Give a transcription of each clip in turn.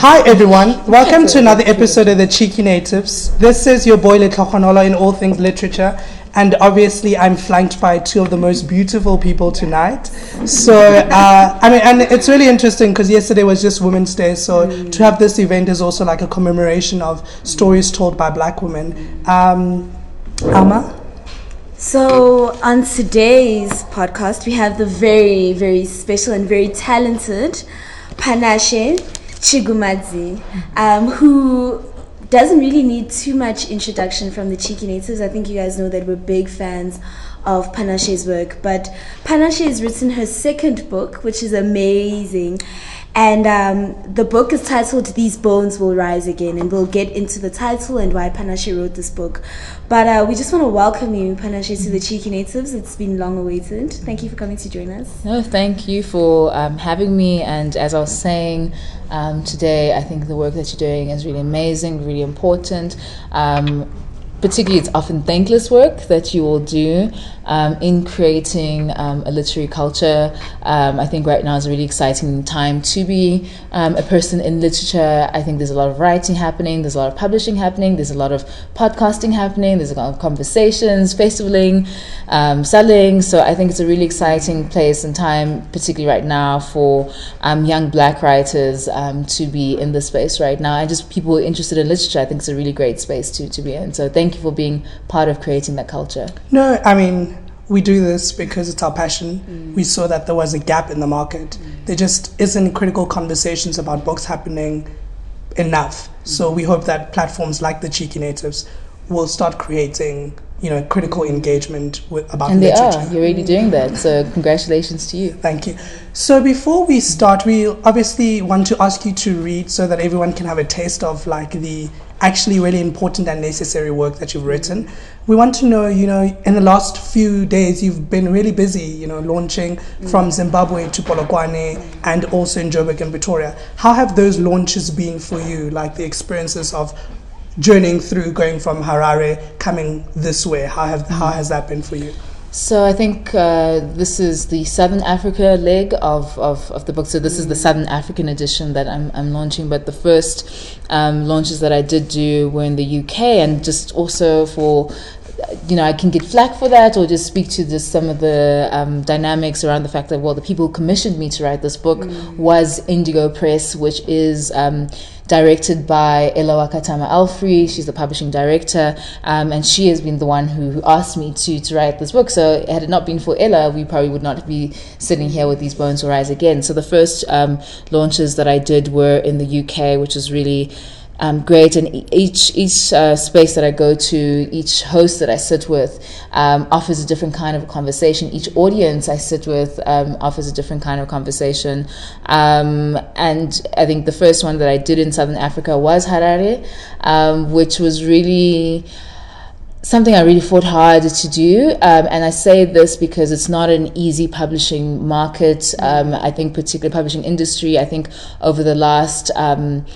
Hi everyone, welcome to another episode of the Cheeky Natives. This is your boy Letlhogonolo in all things literature, and obviously I'm flanked by two of the most beautiful people tonight. So uh, I mean, and it's really interesting because yesterday was just Women's Day, so mm. to have this event is also like a commemoration of stories told by Black women. Um, Alma. So, on today's podcast, we have the very, very special and very talented Panashe Chigumadzi, um, who doesn't really need too much introduction from the Cheeky Natives. I think you guys know that we're big fans of Panashe's work. But Panashe has written her second book, which is amazing. And um, the book is titled These Bones Will Rise Again, and we'll get into the title and why Panashe wrote this book. But uh, we just want to welcome you, Panashe, to the Cheeky Natives. It's been long awaited. Thank you for coming to join us. No, thank you for um, having me. And as I was saying um, today, I think the work that you're doing is really amazing, really important. Um, particularly, it's often thankless work that you will do um, in creating um, a literary culture. Um, I think right now is a really exciting time to be um, a person in literature. I think there's a lot of writing happening, there's a lot of publishing happening, there's a lot of podcasting happening, there's a lot of conversations, festivaling, um, selling. So I think it's a really exciting place and time, particularly right now, for young black writers to be in this space right now. And just people interested in literature, I think it's a really great space to, to be in. So thank you for being part of creating that culture. No, I mean, we do this because it's our passion. Mm. We saw that there was a gap in the market. Mm. There just isn't critical conversations about books happening enough. Mm. So we hope that platforms like the Cheeky Natives will start creating you know critical engagement with, about and literature. they are you're already doing that so congratulations to you thank you so before we start we obviously want to ask you to read so that everyone can have a taste of like the actually really important and necessary work that you've written. We want to know, you know, in the last few days, you've been really busy, you know, launching from Zimbabwe to Polokwane and also in Joburg and Pretoria. How have those launches been for you, like the experiences of journeying through going from Harare, coming this way? How, have, how has that been for you? So I think uh, this is the Southern Africa leg of, of, of the book. So this is the Southern African edition that I'm, I'm launching. But the first um, launches that I did do were in the UK, and just also for you know, I can get flack for that, or just speak to just some of the um, dynamics around the fact that well, the people who commissioned me to write this book mm. was Indigo Press, which is um, directed by Ellah Wakatama Allfrey. She's the publishing director, um, and she has been the one who, who, asked me to, to write this book. So, had it not been for Ellah, we probably would not be sitting here with These Bones Will Rise Again. So, the first um, launches that I did were in the UK, which was really um, great. And each each uh, space that I go to, each host that I sit with, um, offers a different kind of conversation. Each audience I sit with um, offers a different kind of conversation. Um, and I think the first one that I did in Southern Africa was Harare, um, which was really something I really fought hard to do. Um, and I say this because it's not an easy publishing market. Um, I think, particularly publishing industry, I think over the last um,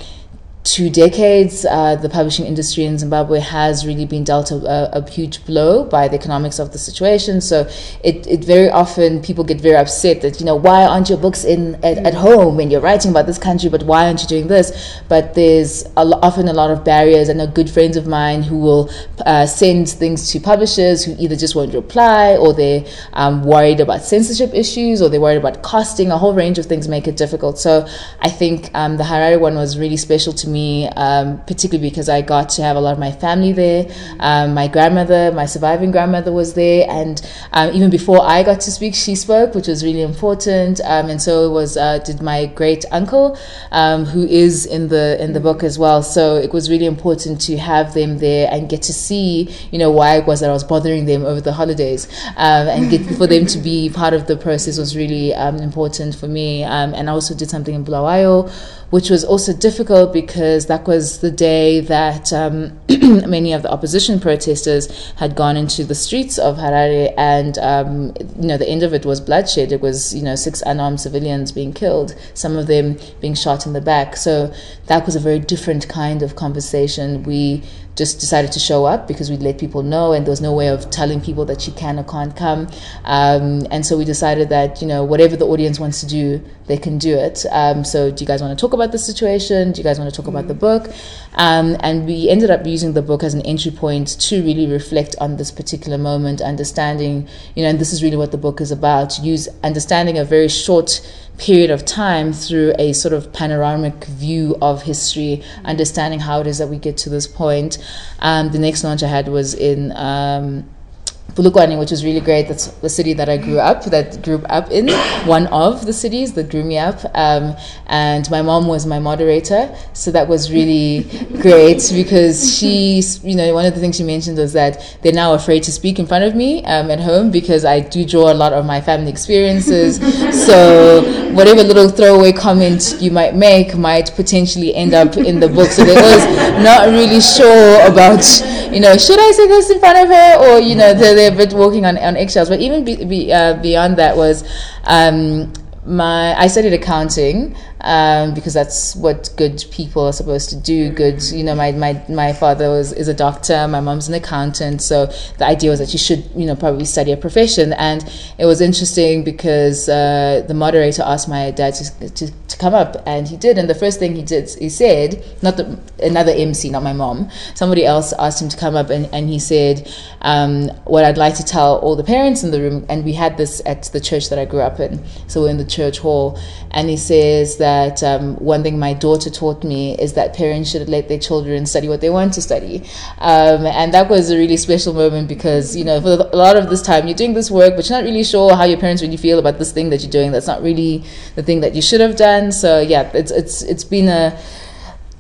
two decades, uh, the publishing industry in Zimbabwe has really been dealt a, a, a, huge blow by the economics of the situation. So it, it very often people get very upset that you know why aren't your books in at, at home when you're writing about this country, but why aren't you doing this? But there's a often a lot of barriers. I know good friends of mine who will uh, send things to publishers who either just won't reply or they're um, worried about censorship issues or they're worried about costing. A whole range of things make it difficult. So I think um, the Harare one was really special to me me, um, particularly because I got to have a lot of my family there. Um, my grandmother, my surviving grandmother, was there, and um, even before I got to speak, she spoke, which was really important. Um, and so was uh, did my great uncle, um, who is in the in the book as well. So it was really important to have them there and get to see, you know, why it was that I was bothering them over the holidays, and get for them to be part of the process was really important for me. and I also did something in Bulawayo which was also difficult because that was the day that um, many of the opposition protesters had gone into the streets of Harare, and um, you know the end of it was bloodshed. It was you know six unarmed civilians being killed, some of them being shot in the back. So that was a very different kind of conversation. We just decided to show up because we'd let people know and there was no way of telling people that she can or can't come. Um, and so we decided that, you know, whatever the audience wants to do, they can do it. Um, so do you guys want to talk about the situation? Do you guys want to talk about the book? Um, and we ended up using the book as an entry point to really reflect on this particular moment, understanding, you know, and this is really what the book is about. Use understanding a very short period of time through a sort of panoramic view of history, understanding how it is that we get to this point. Um, the next launch I had was in. Um, Polokwane, which was really great. That's the city that I grew up, that grew up in, one of the cities that grew me up. Um, and my mom was my moderator, so that was really great because she, you know, one of the things she mentioned was that they're now afraid to speak in front of me um, at home because I do draw a lot of my family experiences. so whatever little throwaway comment you might make might potentially end up in the book. So they was not really sure about, you know, should I say this in front of her or you know, they're, they're a bit walking on, on eggshells. But even be, be, uh, beyond that was um, my I studied accounting um, because that's what good people are supposed to do. Good, you know, my, my, my father was is a doctor, my mom's an accountant, so the idea was that you should, you know, probably study a profession. And it was interesting because uh, the moderator asked my dad to, to, to come up, and he did. And the first thing he did, he said, not the, another MC, not my mom, somebody else asked him to come up, and, and he said, um, what I'd like to tell all the parents in the room, and we had this at the church that I grew up in, so we're in the church hall, and he says that um, one thing my daughter taught me is that parents should let their children study what they want to study. Um, and that was a really special moment because, you know, for a lot of this time, you're doing this work, but you're not really sure how your parents really feel about this thing that you're doing. That's not really the thing that you should have done. So, yeah, it's, it's, it's been a,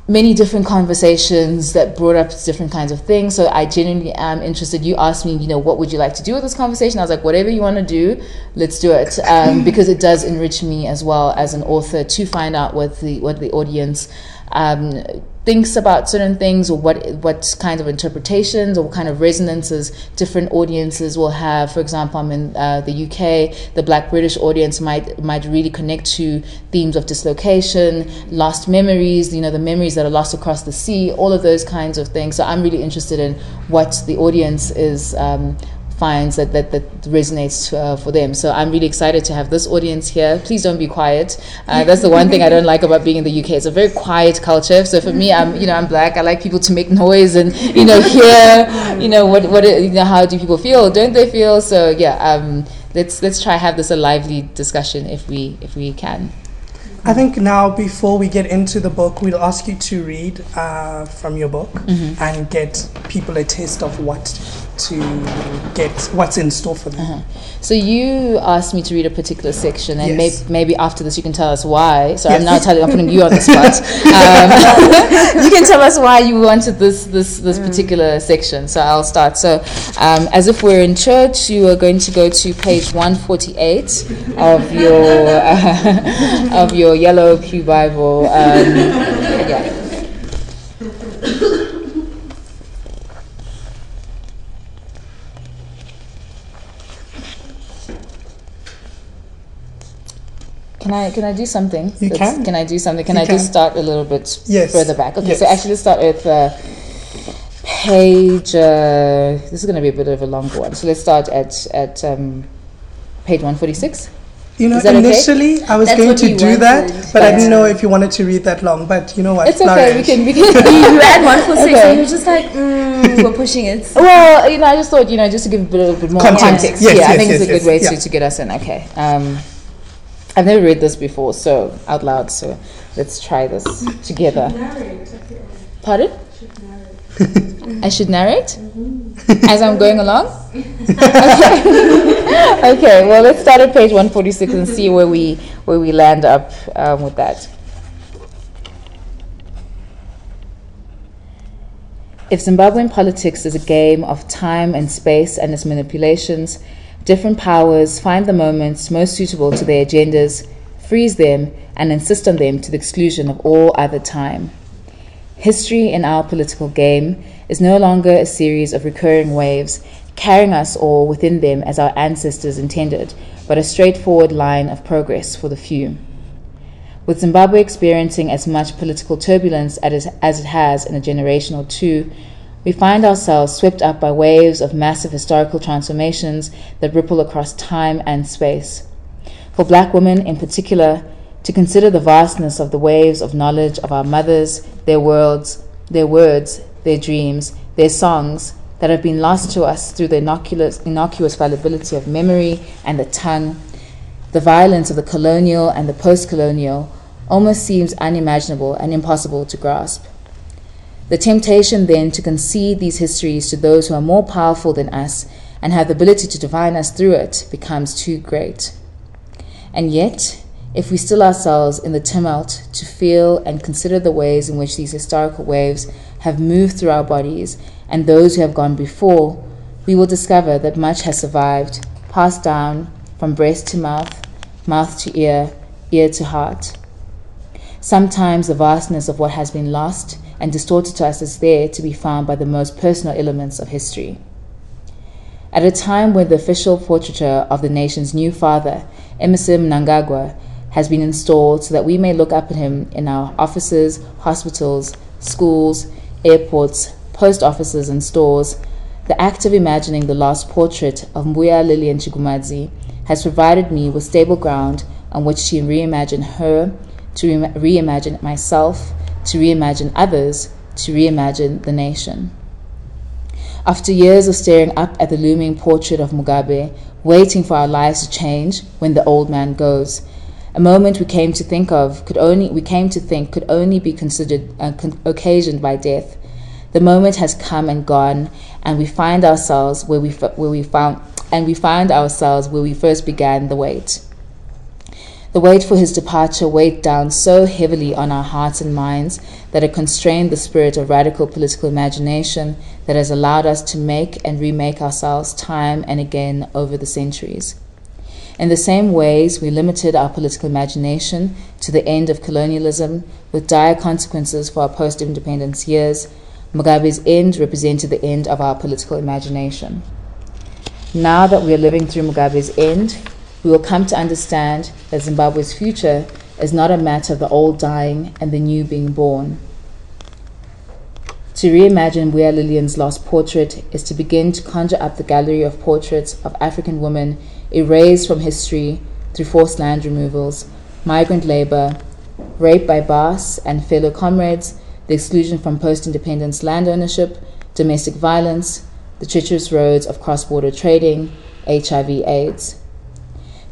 many different conversations that brought up different kinds of things. So I genuinely am interested. You asked me, you know, what would you like to do with this conversation? I was like, whatever you want to do, let's do it, um, because it does enrich me as well as an author to find out what the what the audience. Um, thinks about certain things or what what kind of interpretations or what kind of resonances different audiences will have. For example, I'm in uh, the UK. The Black British audience might might really connect to themes of dislocation, lost memories. You know, the memories that are lost across the sea. All of those kinds of things. So I'm really interested in what the audience is. Um, finds that that, that resonates uh, for them. So I'm really excited to have this audience here. Please don't be quiet. Uh, that's the one thing I don't like about being in the UK. It's a very quiet culture. So for me, I'm you know I'm black. I like people to make noise and you know hear you know what what you know how do people feel? Don't they feel? So yeah. Um, let's let's try have this a lively discussion if we if we can. I think now, before we get into the book, we'll ask you to read uh, from your book mm-hmm. and get people a taste of what to get what's in store for them. Uh-huh. So you asked me to read a particular section, and yes. may- maybe after this you can tell us why. So yes. I'm now telling, I'm putting you on the spot. Um, you can tell us why you wanted this this this mm. particular section. So I'll start. So um, as if we're in church, you are going to go to page 148 of your uh, of your yellow pew Bible. Um, yeah. Can I can I do something? You can. Can I do something? Can you I can. just start a little bit yes. further back? Okay, yes. so actually let's start with uh, page. Uh, this is going to be a bit of a longer one. So let's start at at um, page one forty six. You know, initially okay? I was That's going to do wanted, that, but I didn't know if you wanted to read that long. But you know what? It's okay. We can. We can. you read one for six, okay. and you're just like, mm, we're pushing it. Well, you know, I just thought, you know, just to give a little bit more context. context. Yes, yeah, yes, I think yes, it's a good way yeah. to, to get us in. Okay. Um, I've never read this before, so out loud. So let's try this together. Pardon? I should narrate as I'm going along. okay. okay. Well, let's start at page 146 and see where we where we land up um, with that. If Zimbabwean politics is a game of time and space and its manipulations, different powers find the moments most suitable to their agendas, freeze them, and insist on them to the exclusion of all other time. History in our political game is no longer a series of recurring waves, carrying us all within them as our ancestors intended, but a straightforward line of progress for the few. With Zimbabwe experiencing as much political turbulence as it has in a generation or two, we find ourselves swept up by waves of massive historical transformations that ripple across time and space. For black women in particular, to consider the vastness of the waves of knowledge of our mothers, their worlds, their words, their dreams, their songs that have been lost to us through the innocuous, innocuous fallibility of memory and the tongue, the violence of the colonial and the post colonial, almost seems unimaginable and impossible to grasp. The temptation then to concede these histories to those who are more powerful than us and have the ability to divine us through it becomes too great. And yet, if we still ourselves in the tumult to feel and consider the ways in which these historical waves have moved through our bodies and those who have gone before, we will discover that much has survived, passed down from breast to mouth, mouth to ear, ear to heart. Sometimes the vastness of what has been lost and distorted to us is there to be found by the most personal elements of history. At a time when the official portraiture of the nation's new father, Emmerson Mnangagwa, has been installed so that we may look up at him in our offices, hospitals, schools, airports, post offices, and stores, the act of imagining the last portrait of Mbuya Lillian Chigumadzi has provided me with stable ground on which to reimagine her, to re- reimagine myself, to reimagine others, to reimagine the nation. After years of staring up at the looming portrait of Mugabe, waiting for our lives to change when the old man goes, a moment we came to think of could only we came to think could only be considered uh, con- occasioned by death. The moment has come and gone, and we find ourselves where we f- where we found and we find ourselves where we first began the wait. The wait for his departure weighed down so heavily on our hearts and minds that it constrained the spirit of radical political imagination that has allowed us to make and remake ourselves time and again over the centuries. In the same ways, we limited our political imagination to the end of colonialism, with dire consequences for our post independence years. Mugabe's end represented the end of our political imagination. Now that we are living through Mugabe's end, we will come to understand that Zimbabwe's future is not a matter of the old dying and the new being born. To reimagine Mbuya Lillian's lost portrait is to begin to conjure up the gallery of portraits of African women erased from history through forced land removals, migrant labor, rape by boss and fellow comrades, the exclusion from post independence land ownership, domestic violence, the treacherous roads of cross border trading, HIV AIDS.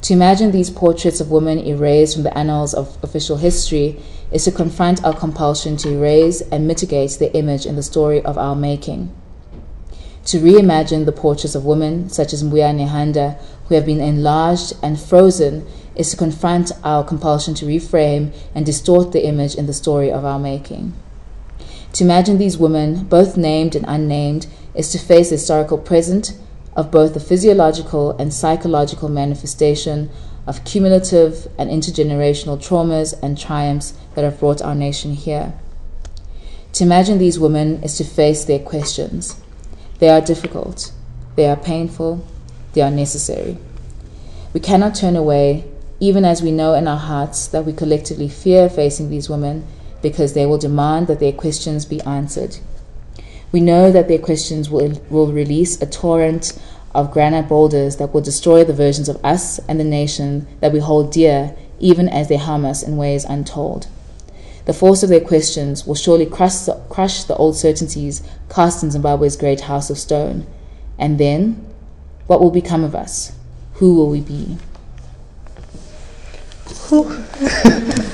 To imagine these portraits of women erased from the annals of official history is to confront our compulsion to erase and mitigate their image in the story of our making. To reimagine the portraits of women, such as Mbuya Nehanda, who have been enlarged and frozen, is to confront our compulsion to reframe and distort the image in the story of our making. To imagine these women, both named and unnamed, is to face the historical present of both the physiological and psychological manifestation of cumulative and intergenerational traumas and triumphs that have brought our nation here. To imagine these women is to face their questions. They are difficult, they are painful, they are necessary. We cannot turn away, even as we know in our hearts that we collectively fear facing these women because they will demand that their questions be answered. We know that their questions will, will release a torrent of granite boulders that will destroy the versions of us and the nation that we hold dear, even as they harm us in ways untold. The force of their questions will surely crush crush the old certainties cast in Zimbabwe's great house of stone. And then, what will become of us? Who will we be?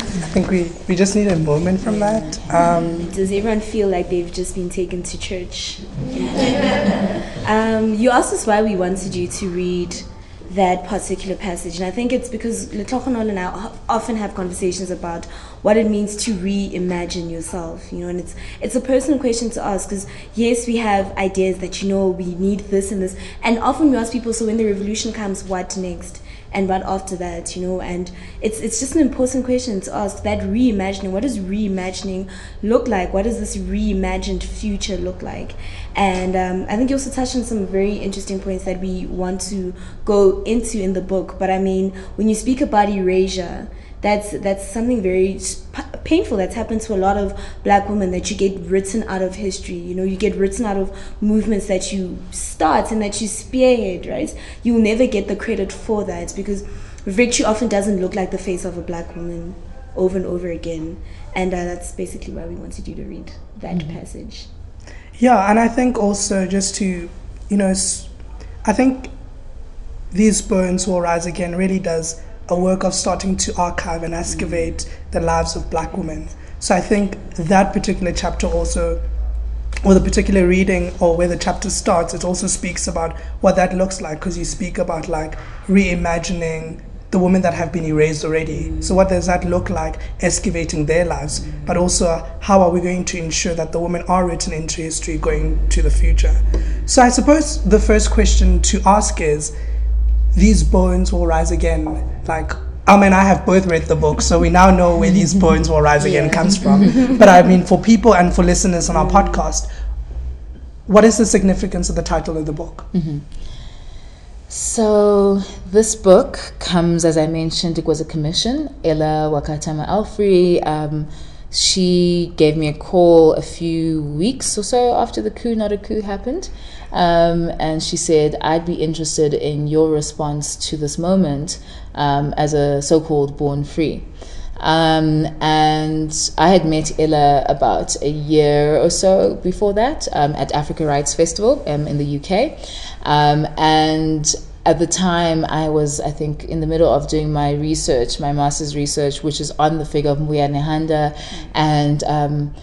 I think we, we just need a moment from that. Um, Does everyone feel like they've just been taken to church? um, you asked us why we wanted you to read that particular passage, and I think it's because Letokonol and I often have conversations about what it means to reimagine yourself, you know, and it's it's a personal question to ask because yes, we have ideas that you know we need this and this, and often we ask people, so when the revolution comes, what next? And what after that you know and it's it's just an important question to ask that reimagining what does reimagining look like? What does this reimagined future look like? And um, i think you also touched on some very interesting points that we want to go into in the book but i mean when you speak about erasure that's that's something very painful that's happened to a lot of black women that you get written out of history you know you get written out of movements that you start and that you spearhead right you'll never get the credit for that because victory often doesn't look like the face of a black woman over and over again. And uh, that's basically why we wanted you to read that passage. Yeah, and I think also just to, you know, i think these bones will rise again really does a work of starting to archive and excavate mm. the lives of black women. So I think that particular chapter also, or the particular reading, or where the chapter starts, it also speaks about what that looks like because you speak about like reimagining the women that have been erased already. Mm. So what does that look like, excavating their lives, mm. but also how are we going to ensure that the women are written into history going to the future? So I suppose the first question to ask is, these bones will rise again. Like, I mean, I have both read the book, so we now know where these bones will rise again Yeah. comes from. but I mean, for people and for listeners on our podcast, what is the significance of the title of the book? So this book comes, as I mentioned, it was a commission. Ellah Wakatama Allfrey, um, she gave me a call a few weeks or so after the coup, not a coup, happened. Um, and she said, I'd be interested in your response to this moment um, as a so called born free. Um, and I had met Ellah about a year or so before that um, at Africa Writes Festival um, in the UK. Um, and at the time, I was, I think, in the middle of doing my research, my master's research, which is on the figure of Mbuya Nehanda and um,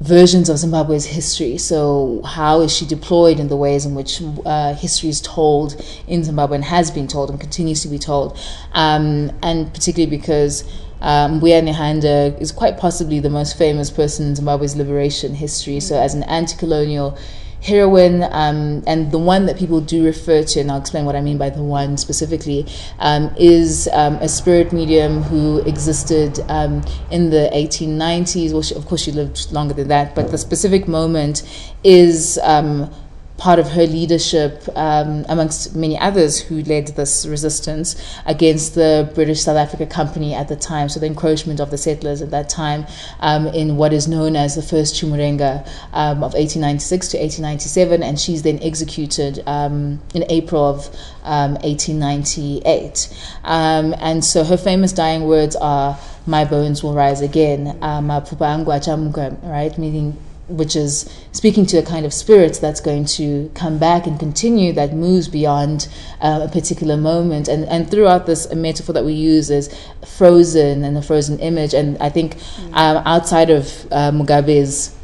versions of Zimbabwe's history. So, how is she deployed in the ways in which uh, history is told in Zimbabwe and has been told and continues to be told? Um, and particularly because um, Mbuya Nehanda is quite possibly the most famous person in Zimbabwe's liberation history. So, as an anti colonial heroine, um, and the one that people do refer to, and I'll explain what I mean by the one specifically, um, is um, a spirit medium who existed um, in the 1890s. Well, she, of course, she lived longer than that, but the specific moment is. Um, part of her leadership, um, amongst many others who led this resistance against the British South Africa Company at the time, so the encroachment of the settlers at that time um, in what is known as the First Chimurenga um, of 1896 to 1897, and she's then executed um, in April of um, 1898. Um, and so her famous dying words are, My bones will rise again, um, right? Meaning which is speaking to a kind of spirit that's going to come back and continue that moves beyond uh, a particular moment. And and throughout this a metaphor that we use is frozen and a frozen image. And I think um, outside of uh, Mugabe's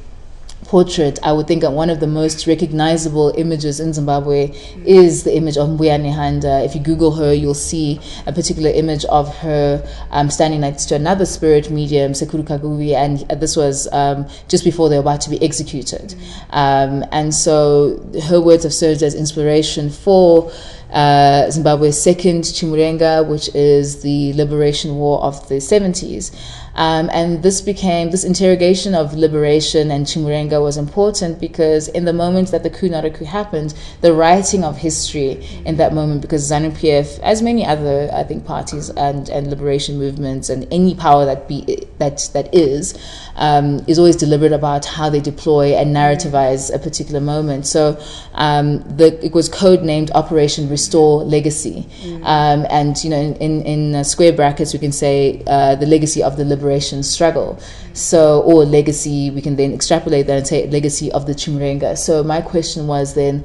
portrait, I would think that one of the most recognizable images in Zimbabwe is the image of Mbuya Nehanda. If you Google her, you'll see a particular image of her um, standing next to another spirit medium, Sekuru Kagubi, and this was um, just before they were about to be executed. Um, and so her words have served as inspiration for uh, Zimbabwe's second Chimurenga, which is the liberation war of the 70s. Um, and this became, this interrogation of liberation and Chimurenga was important because in the moment that the coup not a coup happened, the writing of history in that moment, because ZANU PF, as many other, I think, parties and, and liberation movements and any power that be that that is, um, is always deliberate about how they deploy and narrativize a particular moment. So um, the, it was codenamed Operation Restore Legacy. Um, and, you know, in, in, in uh, square brackets, we can say uh, the legacy of the liberation struggle. So, or legacy, we can then extrapolate that and say legacy of the Chimurenga. So my question was then,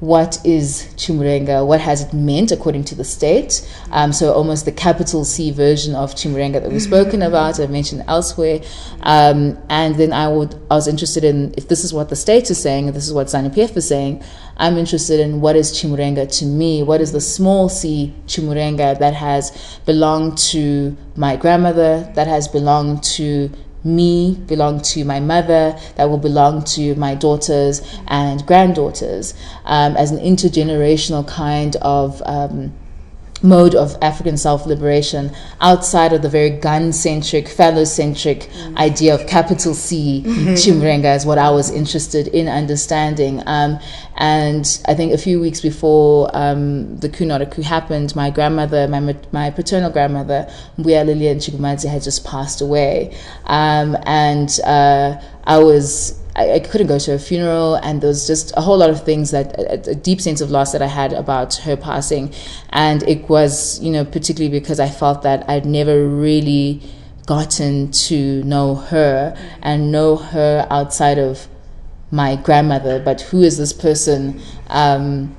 what is Chimurenga? What has it meant according to the state? Um, so almost the capital C version of Chimurenga that we've spoken about, I've mentioned elsewhere. Um, and then I would, I was interested in if this is what the state is saying, and this is what ZANU-PF is saying. I'm interested in what is Chimurenga to me? What is the small C Chimurenga that has belonged to my grandmother, that has belonged to me, belong to my mother, that will belong to my daughters and granddaughters um, as an intergenerational kind of. Um, mode of African self liberation outside of the very gun centric, phallocentric idea of capital C Chimurenga is what I was interested in understanding. Um, and I think a few weeks before um, the coup not a coup happened, my grandmother, my, my paternal grandmother, Mbuya Lilian Chigumadzi, had just passed away. Um, and uh, I was I, I couldn't go to her funeral, and there was just a whole lot of things that a, a deep sense of loss that I had about her passing, and it was you know particularly because I felt that I'd never really gotten to know her and know her outside of my grandmother, but who is this person um,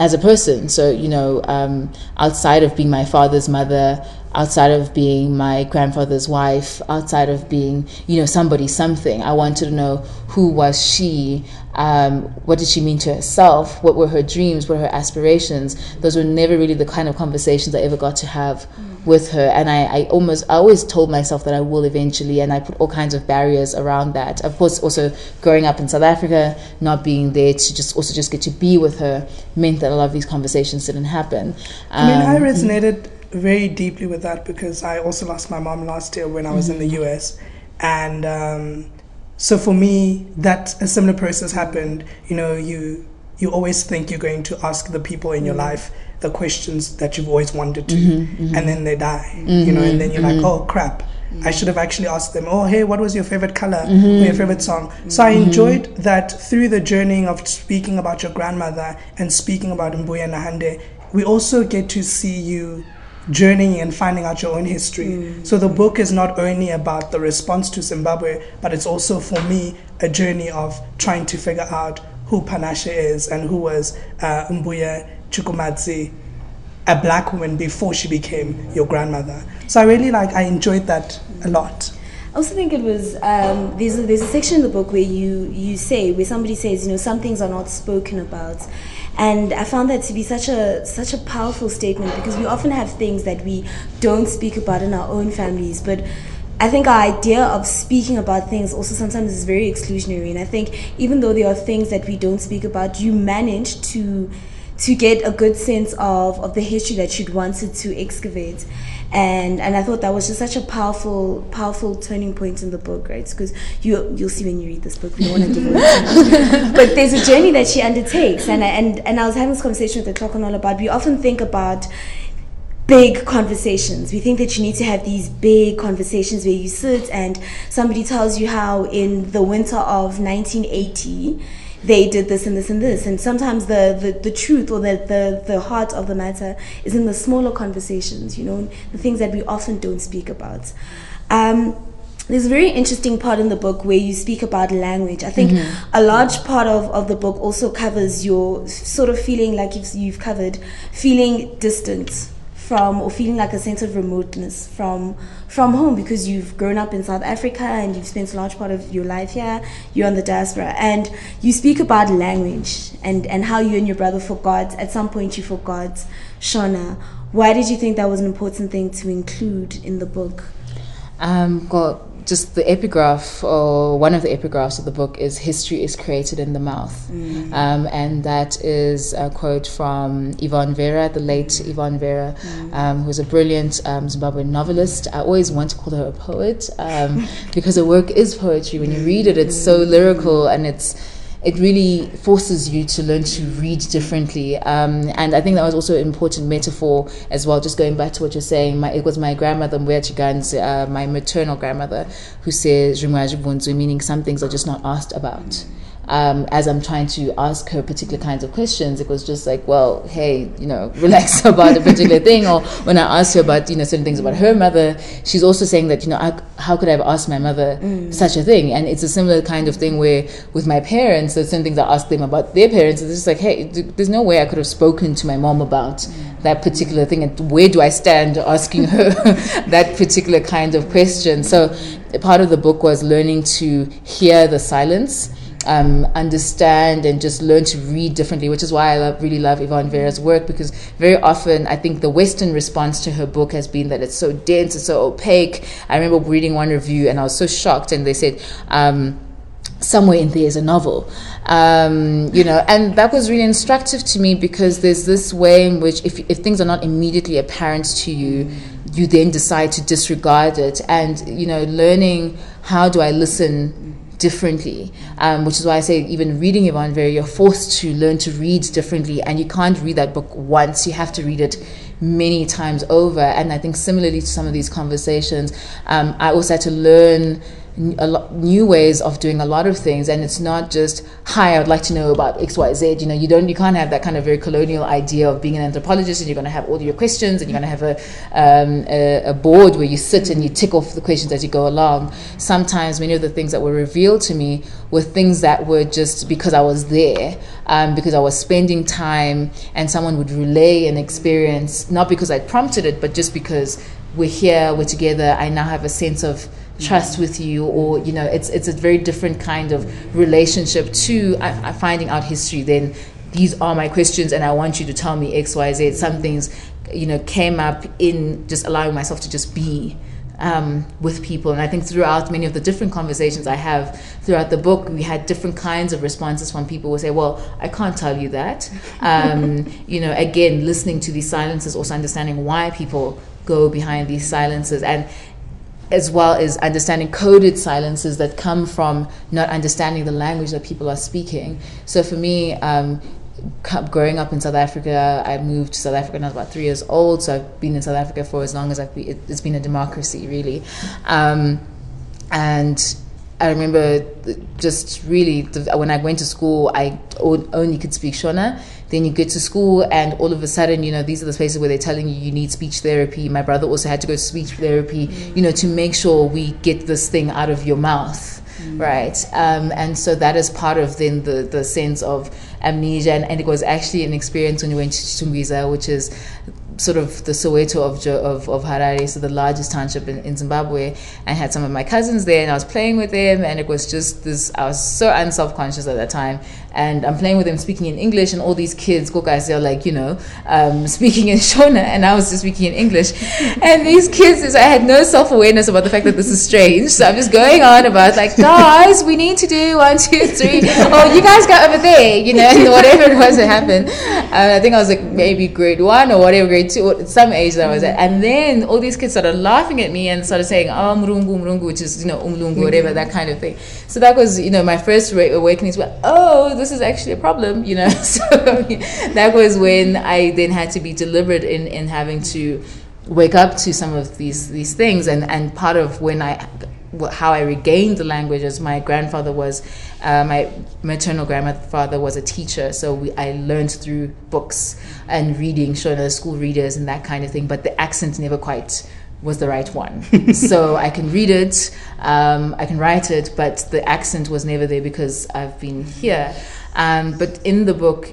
as a person? So, you know, um, outside of being my father's mother, outside of being my grandfather's wife, outside of being, you know, somebody, something. I wanted to know who was she, um, what did she mean to herself, what were her dreams, what were her aspirations. Those were never really the kind of conversations I ever got to have with her. And I, I almost, I always told myself that I will eventually, and I put all kinds of barriers around that. Of course, also growing up in South Africa, not being there to just also just get to be with her meant that a lot of these conversations didn't happen. I mean, I resonated very deeply with that because I also lost my mom last year when I was in the mm-hmm. US, and um, so for me, that a similar process happened. You know, you you always think you're going to ask the people in your mm-hmm. life the questions that you've always wanted to, mm-hmm. and then they die. You know, and then you're like, oh crap. I should have actually asked them, oh, hey, what was your favorite color or your favorite song? So I enjoyed that through the journey of speaking about your grandmother and speaking about Mbuya Nehanda, we also get to see you journeying and finding out your own history. So the book is not only about the response to Zimbabwe, but it's also for me a journey of trying to figure out who Panashe is and who was uh, Mbuya Chigumadzi, a black woman before she became your grandmother. So I really like, I enjoyed that a lot. I also think it was um, there's a, there's a section in the book where you you say where somebody says you know some things are not spoken about, and I found that to be such a such a powerful statement because we often have things that we don't speak about in our own families, but. I think our idea of speaking about things also sometimes is very exclusionary, and I think even though there are things that we don't speak about, you manage to to get a good sense of, of the history that you'd wanted to excavate. And and I thought that was just such a powerful powerful turning point in the book, right? Because you you'll see when you read this book, we don't want to give much. But there's a journey that she undertakes, and I- and and I was having this conversation with the talk on all about. We often think about big conversations. We think that you need to have these big conversations where you sit and somebody tells you how in the winter of 1980 they did this and this and this. And sometimes the, the, the truth or the, the, the heart of the matter is in the smaller conversations, you know, the things that we often don't speak about. Um, there's a very interesting part in the book where you speak about language. I think a large part of, of the book also covers your sort of feeling like you've, you've covered, feeling distant from or feeling like a sense of remoteness from from home because you've grown up in South Africa and you've spent a large part of your life here. You're on the diaspora and you speak about language and and how you and your brother forgot at some point you forgot Shona. Why did you think that was an important thing to include in the book? Um, well, just the epigraph, or one of the epigraphs of the book, is "History is created in the mouth," um, and that is a quote from Yvonne Vera, the late Yvonne Vera, um, who's a brilliant um, Zimbabwean novelist. I always want to call her a poet um, because her work is poetry. When you read it, it's so lyrical and it's it really forces you to learn to read differently. Um, and I think that was also an important metaphor as well, just going back to what you're saying. My, it was my grandmother, Mbuya uh, my maternal grandmother, who says, meaning some things are just not asked about. Um, as I'm trying to ask her particular kinds of questions, it was just like, well, hey, you know, relax about a particular thing. Or when I asked her about, you know, certain things about her mother, she's also saying that, you know, I, how could I have asked my mother such a thing? And it's a similar kind of thing where with my parents, there's certain things I ask them about their parents. It's just like, hey, there's no way I could have spoken to my mom about that particular thing. And where do I stand asking her that particular kind of question? So part of the book was learning to hear the silence um, understand and just learn to read differently, which is why I love, really love Yvonne Vera's work because very often I think the Western response to her book has been that it's so dense, it's so opaque. I remember reading one review and I was so shocked, and they said, um, somewhere in there is a novel um, you know and that was really instructive to me because there's this way in which if, if things are not immediately apparent to you you then decide to disregard it and you know learning how do i listen differently, um, which is why I say even reading Yvonne Vera, you're forced to learn to read differently, and you can't read that book once. You have to read it many times over. And I think similarly to some of these conversations, um, I also had to learn new ways of doing a lot of things, and it's not just hi. I would like to know about X, Y, Z. You know, you don't, you can't have that kind of very colonial idea of being an anthropologist, and you're going to have all your questions, and you're going to have a, um, a, a board where you sit and you tick off the questions as you go along. Sometimes many of the things that were revealed to me were things that were just because I was there, um, because I was spending time, and someone would relay an experience, not because I prompted it, but just because we're here, we're together. I now have a sense of trust with you or you know it's it's a very different kind of relationship to uh, finding out history then these are my questions and i want you to tell me xyz some things you know came up in just allowing myself to just be um, with people. And i think throughout many of the different conversations i have throughout the book we had different kinds of responses from people who say well i can't tell you that. Um, you know again listening to these silences also understanding why people go behind these silences. And as well as understanding coded silences that come from not understanding the language that people are speaking. So for me, um, growing up in South Africa, I moved to South Africa when I was about three years old. So I've been in South Africa for as long as I've been. It's been a democracy, really. Um, and I remember just really when I went to school, I only could speak Shona then you get to school, and all of a sudden, you know, these are the spaces where they're telling you you need speech therapy. My brother also had to go to speech therapy, you know, to make sure we get this thing out of your mouth. Mm. Right, um, and so that is part of then the the sense of amnesia, and, and it was actually an experience when we went to Chitungwiza, which is sort of the Soweto of, of, of Harare, so the largest township in, in Zimbabwe. I had some of my cousins there and I was playing with them and it was just this, I was so unself-conscious at that time. And I'm playing with them speaking in English and all these kids, go guys, they're like, you know, um, speaking in Shona and I was just speaking in English. And these kids, I had no self-awareness about the fact that this is strange. So I'm just going on about like, guys, we need to do one, two, three. Oh, you guys go over there, you know, and whatever it was that happened. Uh, I think I was like maybe grade one or whatever, grade two, or some age that I was at. Mm-hmm. And then all these kids started laughing at me and started saying, oh, mrungu, mrungu, which is, you know, umlungu, mm-hmm. whatever, that kind of thing. So that was, you know, my first awakening to, oh, this is actually a problem, you know. so that was when I then had to be deliberate in, in having to wake up to some of these these things and and part of when I how I regained the language as my grandfather was uh, my maternal grandfather was a teacher so we, I learned through books and reading Shona school readers and that kind of thing but the accent never quite was the right one. So I can read it um, I can write it but the accent was never there because I've been here. Um, but in the book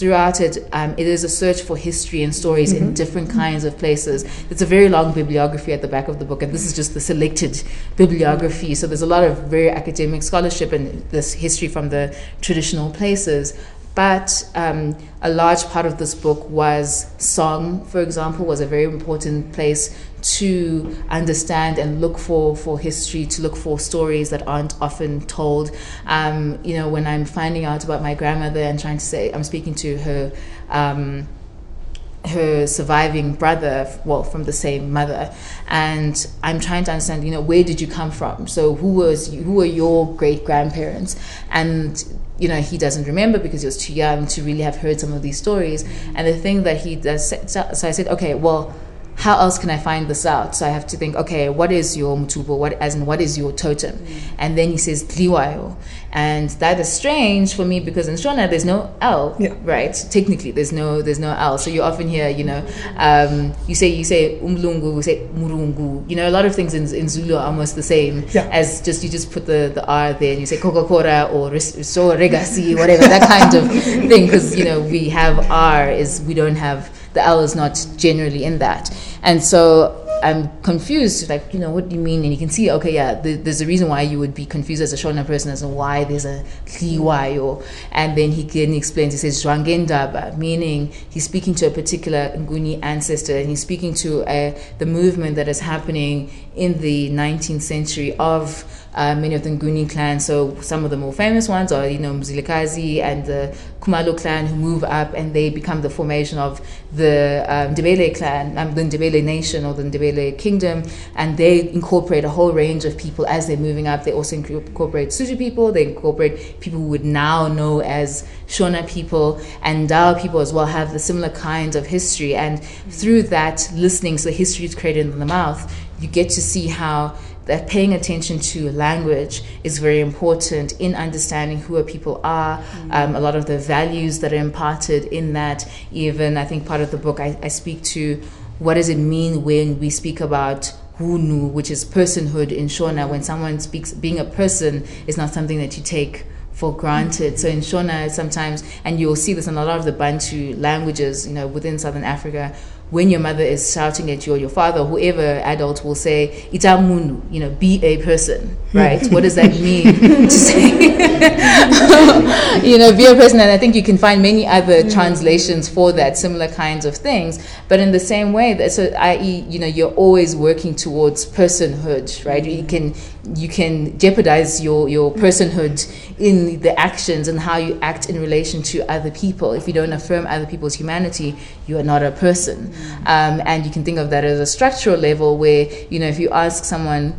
throughout it, um, it is a search for history and stories mm-hmm. in different kinds of places. It's a very long bibliography at the back of the book, and this is just the selected bibliography. So there's a lot of very academic scholarship and this history from the traditional places. But um, a large part of this book was song, for example, was a very important place to understand and look for for history, to look for stories that aren't often told. Um, you know, when I'm finding out about my grandmother and trying to say, I'm speaking to her. Um, her surviving brother, well, from the same mother, and I'm trying to understand, you know, where did you come from? So who was who were your great grandparents? And you know, he doesn't remember because he was too young to really have heard some of these stories. And the thing that he does, so I said, okay, well, how else can I find this out? So I have to think, okay, what is your mutupo? What as in what is your totem? Mm. And then he says Tliwayo. And that is strange for me because in Shona there's no L, yeah. right? Technically there's no there's no L. So you often hear, you know, um, you say you say umlungu, you say murungu. You know, a lot of things in, in Zulu are almost the same yeah. as just you just put the, the R there and you say Coca-Cola or so regasi, whatever, that kind of thing. Because, you know, we have R is we don't have the L is not generally in that. And so I'm confused, like, you know, what do you mean? And you can see, okay, yeah, the, there's a reason why you would be confused as a Shona person as to why there's a Kliwayo. And then he can explain, he says, Zwangendaba, meaning he's speaking to a particular Nguni ancestor and he's speaking to uh, the movement that is happening in the 19th century of uh, many of the Nguni clans. So some of the more famous ones are, you know, Mzilikazi and the Khumalo clan who move up and they become the formation of the um, Ndebele clan, um, the Ndebele nation or the Ndebele kingdom. And they incorporate a whole range of people as they're moving up. They also incorporate Suju people. They incorporate people who would now know as Shona people and Dao people as well have the similar kinds of history. And through that listening, so history is created in the mouth, you get to see how that paying attention to language is very important in understanding who a people are, mm. um, a lot of the values that are imparted in that. Even I think part of the book I, I speak to what does it mean when we speak about hunhu, which is personhood in Shona, when someone speaks, being a person is not something that you take for granted. So in Shona, sometimes, and you'll see this in a lot of the Bantu languages, you know, within Southern Africa, when your mother is shouting at you or your father, whoever adult will say, Itamunu, you know, be a person, right? what does that mean to say? you know, be a person. And I think you can find many other mm. translations for that, similar kinds of things. But in the same way, that, so i.e., you know, you're always working towards personhood, right? You can you can jeopardize your, your personhood in the actions and how you act in relation to other people. If you don't affirm other people's humanity, you are not a person. Um, and you can think of that as a structural level where, you know, if you ask someone,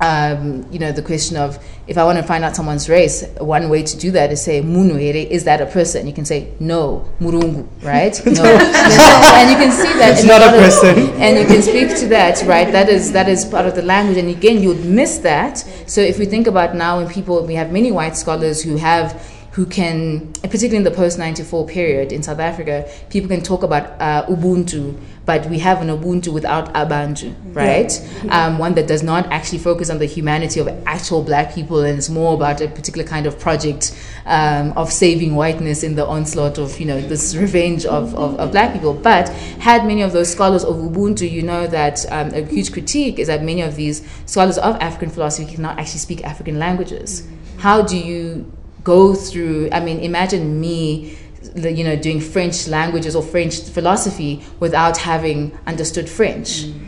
um, you know, the question of if I want to find out someone's race, one way to do that is say, Munuere, is that a person? You can say, no, Murungu, right? No. and you can see that. It's not a person. Of, and you can speak to that, right? That is, that is part of the language. And again, you would miss that. So if we think about now when people, we have many white scholars who have who can, particularly in the post 94 period in South Africa, people can talk about uh, Ubuntu, but we have an Ubuntu without Abantu, right? Yeah. Um, one that does not actually focus on the humanity of actual black people and it's more about a particular kind of project um, of saving whiteness in the onslaught of, you know, this revenge of, of, of, black people. But had many of those scholars of Ubuntu, you know that um, a huge critique is that many of these scholars of African philosophy cannot actually speak African languages. How do you go through. I mean, imagine me, you know, doing French languages or French philosophy without having understood French. Mm.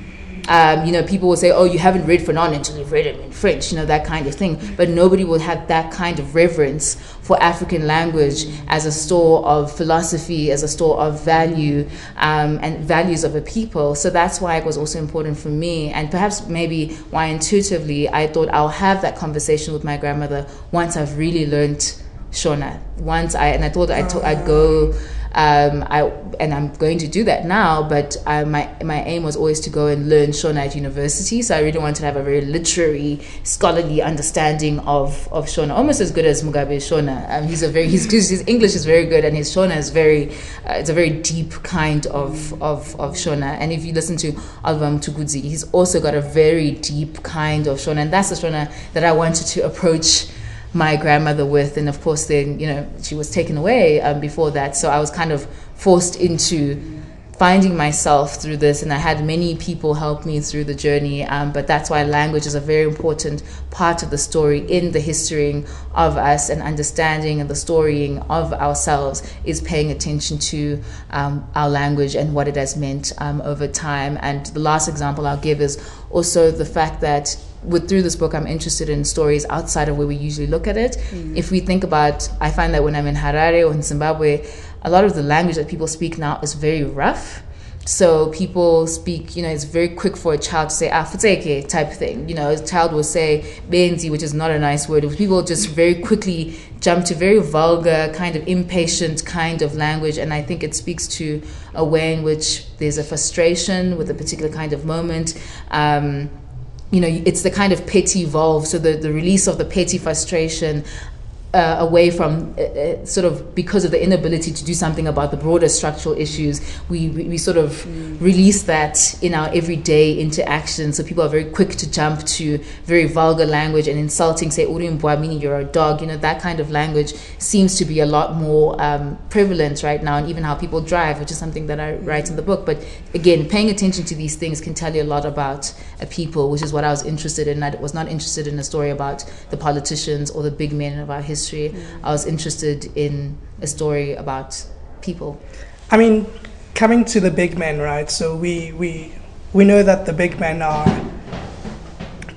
Um, you know, people will say, "Oh, you haven't read Fanon until you've read it in French," you know, that kind of thing. But nobody will have that kind of reverence for African language as a store of philosophy, as a store of value um, and values of a people. So that's why it was also important for me, and perhaps maybe why intuitively I thought I'll have that conversation with my grandmother once I've really learned Shona. Once I and I thought I'd, I'd go um, I and I'm going to do that now. But uh, my my aim was always to go and learn Shona at university. So I really wanted to have a very literary, scholarly understanding of of Shona, almost as good as Mugabe Shona. Um, he's a very his his English is very good, and his Shona is very uh, it's a very deep kind of of of Shona. And if you listen to Oliver Mtukudzi, he's also got a very deep kind of Shona, and that's the Shona that I wanted to approach my grandmother with, and of course, then you know she was taken away um, before that. So I was kind of forced into finding myself through this, and I had many people help me through the journey. Um, but that's why language is a very important part of the story in the history of us and understanding and the storying of ourselves is paying attention to um, our language and what it has meant um, over time. And the last example I'll give is also the fact that with through this book, I'm interested in stories outside of where we usually look at it. Mm. If we think about, I find that when I'm in Harare or in Zimbabwe, a lot of the language that people speak now is very rough. So people speak, you know, it's very quick for a child to say afuteke ah, type thing. You know, a child will say benzi, which is not a nice word. People just very quickly jump to very vulgar, kind of impatient kind of language. And I think it speaks to a way in which there's a frustration with a particular kind of moment. Um, you know, it's the kind of petty volve, so the, the release of the petty frustration uh, away from uh, uh, sort of because of the inability to do something about the broader structural issues, we, we, we sort of mm. release that in our everyday interaction. So people are very quick to jump to very vulgar language and insulting, say, Urimbwa, meaning you're a dog. You know, that kind of language seems to be a lot more um, prevalent right now, and even how people drive, which is something that I write in the book. But again, paying attention to these things can tell you a lot about a people, which is what I was interested in. I was not interested in a story about the politicians or the big men of our history Mm. I was interested in a story about people. I mean, coming to the big men, right? So we we we know that the big men are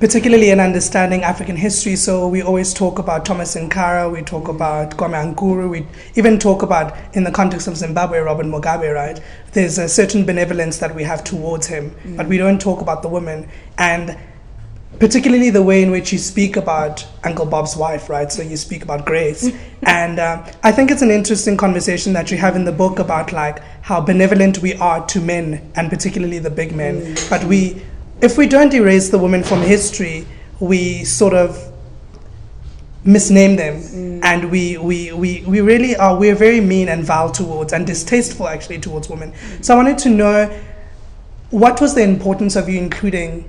particularly in understanding African history. So we always talk about Thomas Sankara, we talk about Kwame Nkrumah, we even talk about, in the context of Zimbabwe, Robert Mugabe, right? There's a certain benevolence that we have towards him, mm. but we don't talk about the women. And particularly the way in which you speak about Uncle Bob's wife, right? So you speak about Grace. and uh, I think it's an interesting conversation that you have in the book about like how benevolent we are to men and particularly the big men. Mm. But we if we don't erase the women from history, we sort of misname them and we, we, we, we really are we're very mean and vile towards and distasteful actually towards women so i wanted to know what was the importance of you including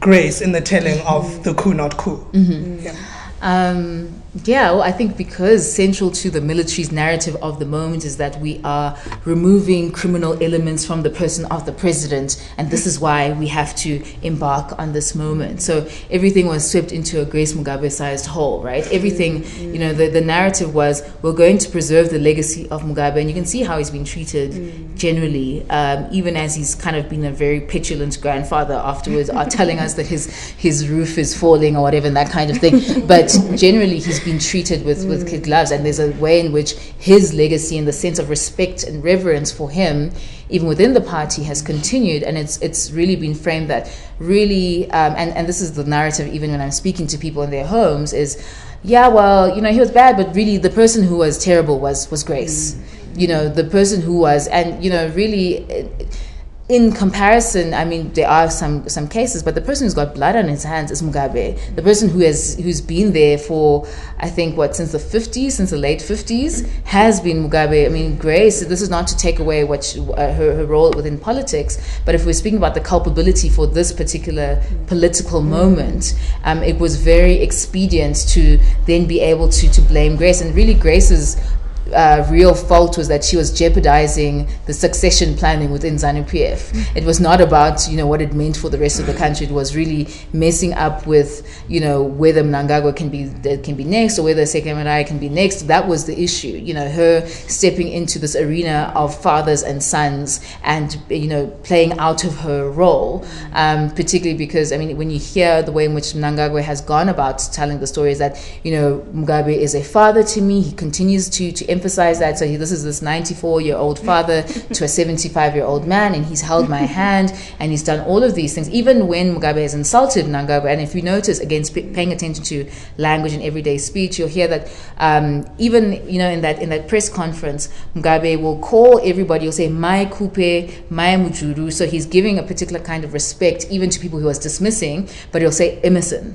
grace in the telling of the coup not coup yeah. Um, yeah, well, I think because central to the military's narrative of the moment is that we are removing criminal elements from the person of the president, and this is why we have to embark on this moment. So everything was swept into a Grace Mugabe sized hole, right? Everything, you know, the, the narrative was we're going to preserve the legacy of Mugabe, and you can see how he's been treated generally, um, even as he's kind of been a very petulant grandfather afterwards, are telling us that his, his roof is falling or whatever, and that kind of thing. But generally, he's been treated with, with kid gloves, and there's a way in which his legacy and the sense of respect and reverence for him, even within the party, has continued. And it's it's really been framed that really, um, and and this is the narrative. Even when I'm speaking to people in their homes, is yeah, well, you know, he was bad, but really, the person who was terrible was was Grace. You know, the person who was, and you know, really. It, in comparison, I mean, there are some some cases, but the person who's got blood on his hands is Mugabe. The person who has who's been there for, I think, what since the 50s, since the late 50s, has been Mugabe. I mean, Grace. This is not to take away what she, uh, her her role within politics, but if we're speaking about the culpability for this particular political moment, um, it was very expedient to then be able to to blame Grace, and really Grace's uh, real fault was that she was jeopardizing the succession planning within ZANU PF. It was not about you know what it meant for the rest of the country. It was really messing up with you know whether Mnangagwa can be can be next or whether Sekeramayi can be next. That was the issue. You know her stepping into this arena of fathers and sons and you know playing out of her role, um, particularly because I mean when you hear the way in which Mnangagwa has gone about telling the story is that you know Mugabe is a father to me. He continues to to emphasize that. So he, this is this 94 year old father to a 75 year old man, and he's held my hand and he's done all of these things. Even when Mugabe has insulted Mnangagwa, and if you notice, again, sp- paying attention to language in everyday speech, you'll hear that um, even you know in that in that press conference, Mugabe will call everybody. He'll say "my khupe," "my mujuru." So he's giving a particular kind of respect even to people he was dismissing, but he'll say Emmerson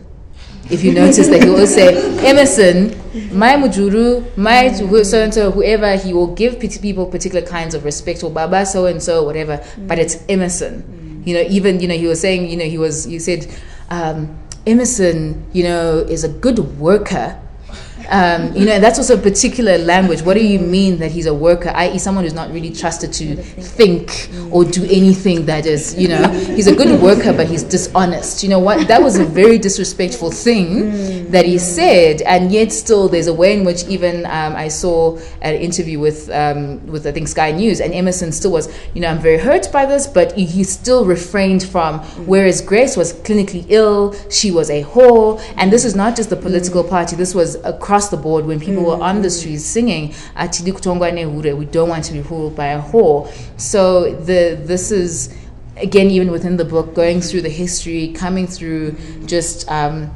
if you notice that he will say Emmerson, my mujuru, my so and so, whoever he will give people particular kinds of respect or Baba so and so, whatever. But it's Emmerson. You know, even you know he was saying, you know, he was you said um, Emmerson, you know, is a good worker. Um, you know, that's also a particular language. What do you mean that he's a worker, i.e., someone who's not really trusted to think or do anything that is, you know, he's a good worker, but he's dishonest. You know what? That was a very disrespectful thing that he said, and yet still there's a way in which even um, I saw an interview with um, with I think Sky News, and Emmerson still was, you know, I'm very hurt by this, but he, still refrained from. Whereas Grace was clinically ill, she was a whore, and this is not just the political party. This was across the board when people were on the streets singing "Atili kutongwane hure," we don't want to be ruled by a whore. So the this is again even within the book going through the history, coming through just. Um,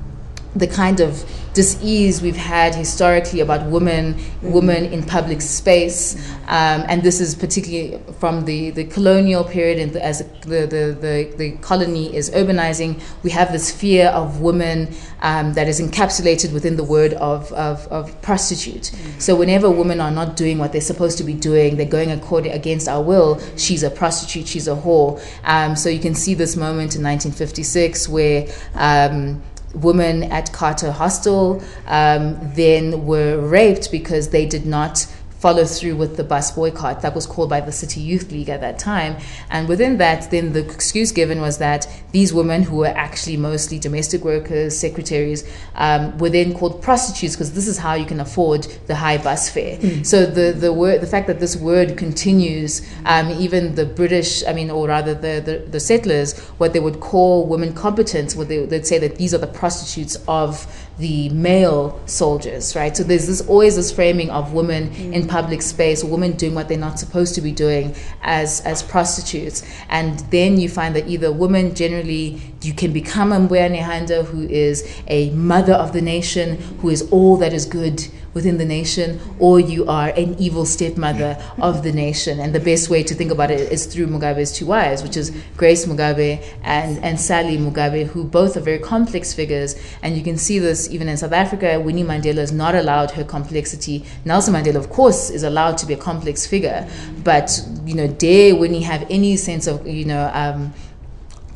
the kind of dis-ease we've had historically about women, women in public space, um, and this is particularly from the, the colonial period and the, as the, the, the, the colony is urbanizing, we have this fear of women um, that is encapsulated within the word of, of, of prostitute. So whenever women are not doing what they're supposed to be doing, they're going according against our will, she's a prostitute, she's a whore. Um, so you can see this moment in 1956 where um, women at Carter Hostel um, then were raped because they did not follow through with the bus boycott that was called by the City Youth League at that time. And within that, then the excuse given was that these women, who were actually mostly domestic workers, secretaries, um, were then called prostitutes because this is how you can afford the high bus fare. So the the word, the fact that this word continues, um, even the British, I mean, or rather the, the, the settlers, what they would call women competent, what they, they'd say that these are the prostitutes of the male soldiers, right? So there's this always this framing of women mm. in public space, women doing what they're not supposed to be doing as as prostitutes, and then you find that either women generally you can become a Mbuya Nehanda who is a mother of the nation, who is all that is good within the nation or you are an evil stepmother of the nation. And the best way to think about it is through Mugabe's two wives, which is Grace Mugabe and, and Sally Mugabe, who both are very complex figures. And you can see this even in South Africa. Winnie Mandela is not allowed her complexity. Nelson Mandela, of course, is allowed to be a complex figure. But, you know, dare Winnie have any sense of, you know, um,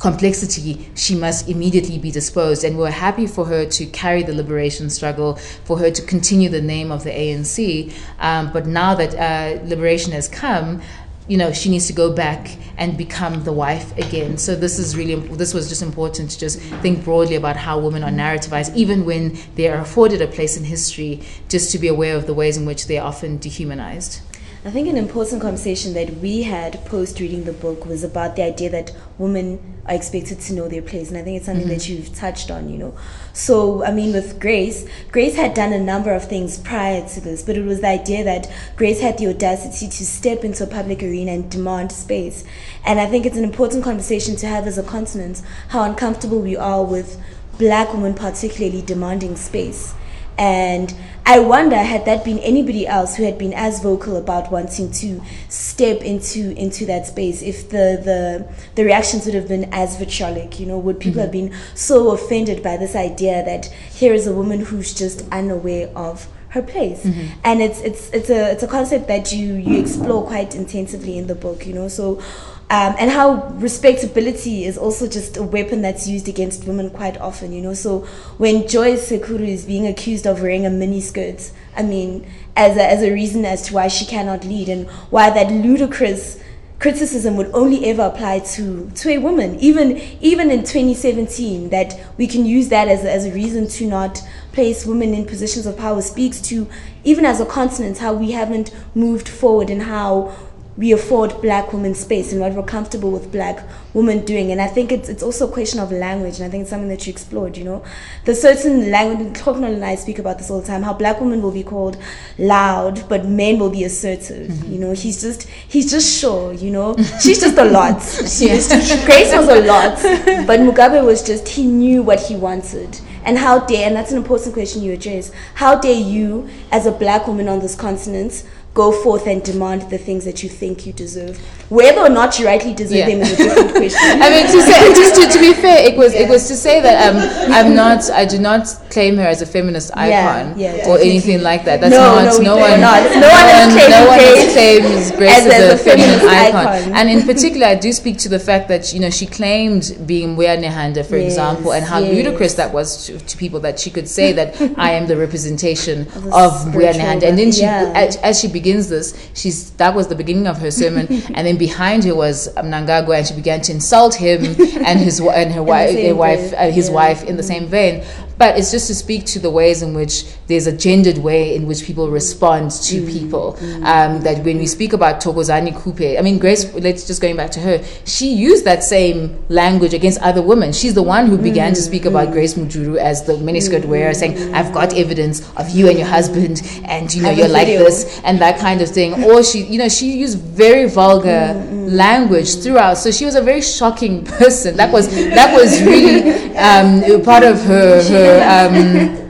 complexity, she must immediately be disposed. And we're happy for her to carry the liberation struggle, for her to continue the name of the ANC. Um, but now that uh, liberation has come, you know she needs to go back and become the wife again so this is really this was just important to just think broadly about how women are narrativized even when they are afforded a place in history just to be aware of the ways in which they are often dehumanized I think an important conversation that we had post reading the book was about the idea that women are expected to know their place. And I think it's something mm-hmm. that you've touched on, you know. So, I mean, with Grace, Grace had done a number of things prior to this, but it was the idea that Grace had the audacity to step into a public arena and demand space. And I think it's an important conversation to have as a continent how uncomfortable we are with black women, particularly demanding space. And I wonder had that been anybody else who had been as vocal about wanting to step into into that space, if the the the reactions would have been as vitriolic, you know, would people mm-hmm. have been so offended by this idea that here is a woman who's just unaware of her place mm-hmm. and it's it's it's a it's a concept that you you explore quite intensively in the book you know so um, and how respectability is also just a weapon that's used against women quite often, you know. So when Joyce Sekuru is being accused of wearing a mini skirt, I mean, as a, as a reason as to why she cannot lead and why that ludicrous criticism would only ever apply to, to a woman, even even in 2017, that we can use that as as a reason to not place women in positions of power speaks to, even as a continent, how we haven't moved forward and how we afford black women space and what we're comfortable with black women doing. And I think it's it's also a question of language, and I think it's something that you explored. You know, the certain language. Koknol and I speak about this all the time. How black women will be called loud, but men will be assertive. Mm-hmm. You know, he's just he's just sure. You know, she's just a lot. yes. Grace was a lot, but Mugabe was just he knew what he wanted. And how dare, and that's an important question you address, how dare you, as a black woman on this continent, go forth and demand the things that you think you deserve. Whether or not you rightly deserve yeah. them is a different question. I mean, to say, just to, to be fair, it was yeah. it was to say that um, I'm not, I do not claim her as a feminist icon yeah, or anything like that. That's no, not, no, no one, not. no one, no one claims Grace as, as, a, a feminist, icon. icon. And in particular, I do speak to the fact that you know she claimed being Mbuya Nehanda, for yes, example, and how yes. ludicrous that was to, to, people that she could say that I am the representation of Mbuya Nehanda, and then she, as, as she begins this, she's that was the beginning of her sermon, and then behind her was Mnangagwa, and she began to insult him and his and her wife, wife uh, his yeah. wife in the same vein. But it's just to speak to the ways in which there's a gendered way in which people respond to mm. people. Mm. Um, that when we speak about Thokozani Khupe, I mean, Grace, let's just going back to her, she used that same language against other women. She's the one who began mm. to speak about mm. Grace Mujuru as the miniskirt wearer, saying, I've got evidence of you and your husband, and you know, you're like this, and that kind of thing. Or she, you know, she used very vulgar language throughout. So she was a very shocking person. That was, that was really um, part of her, her um,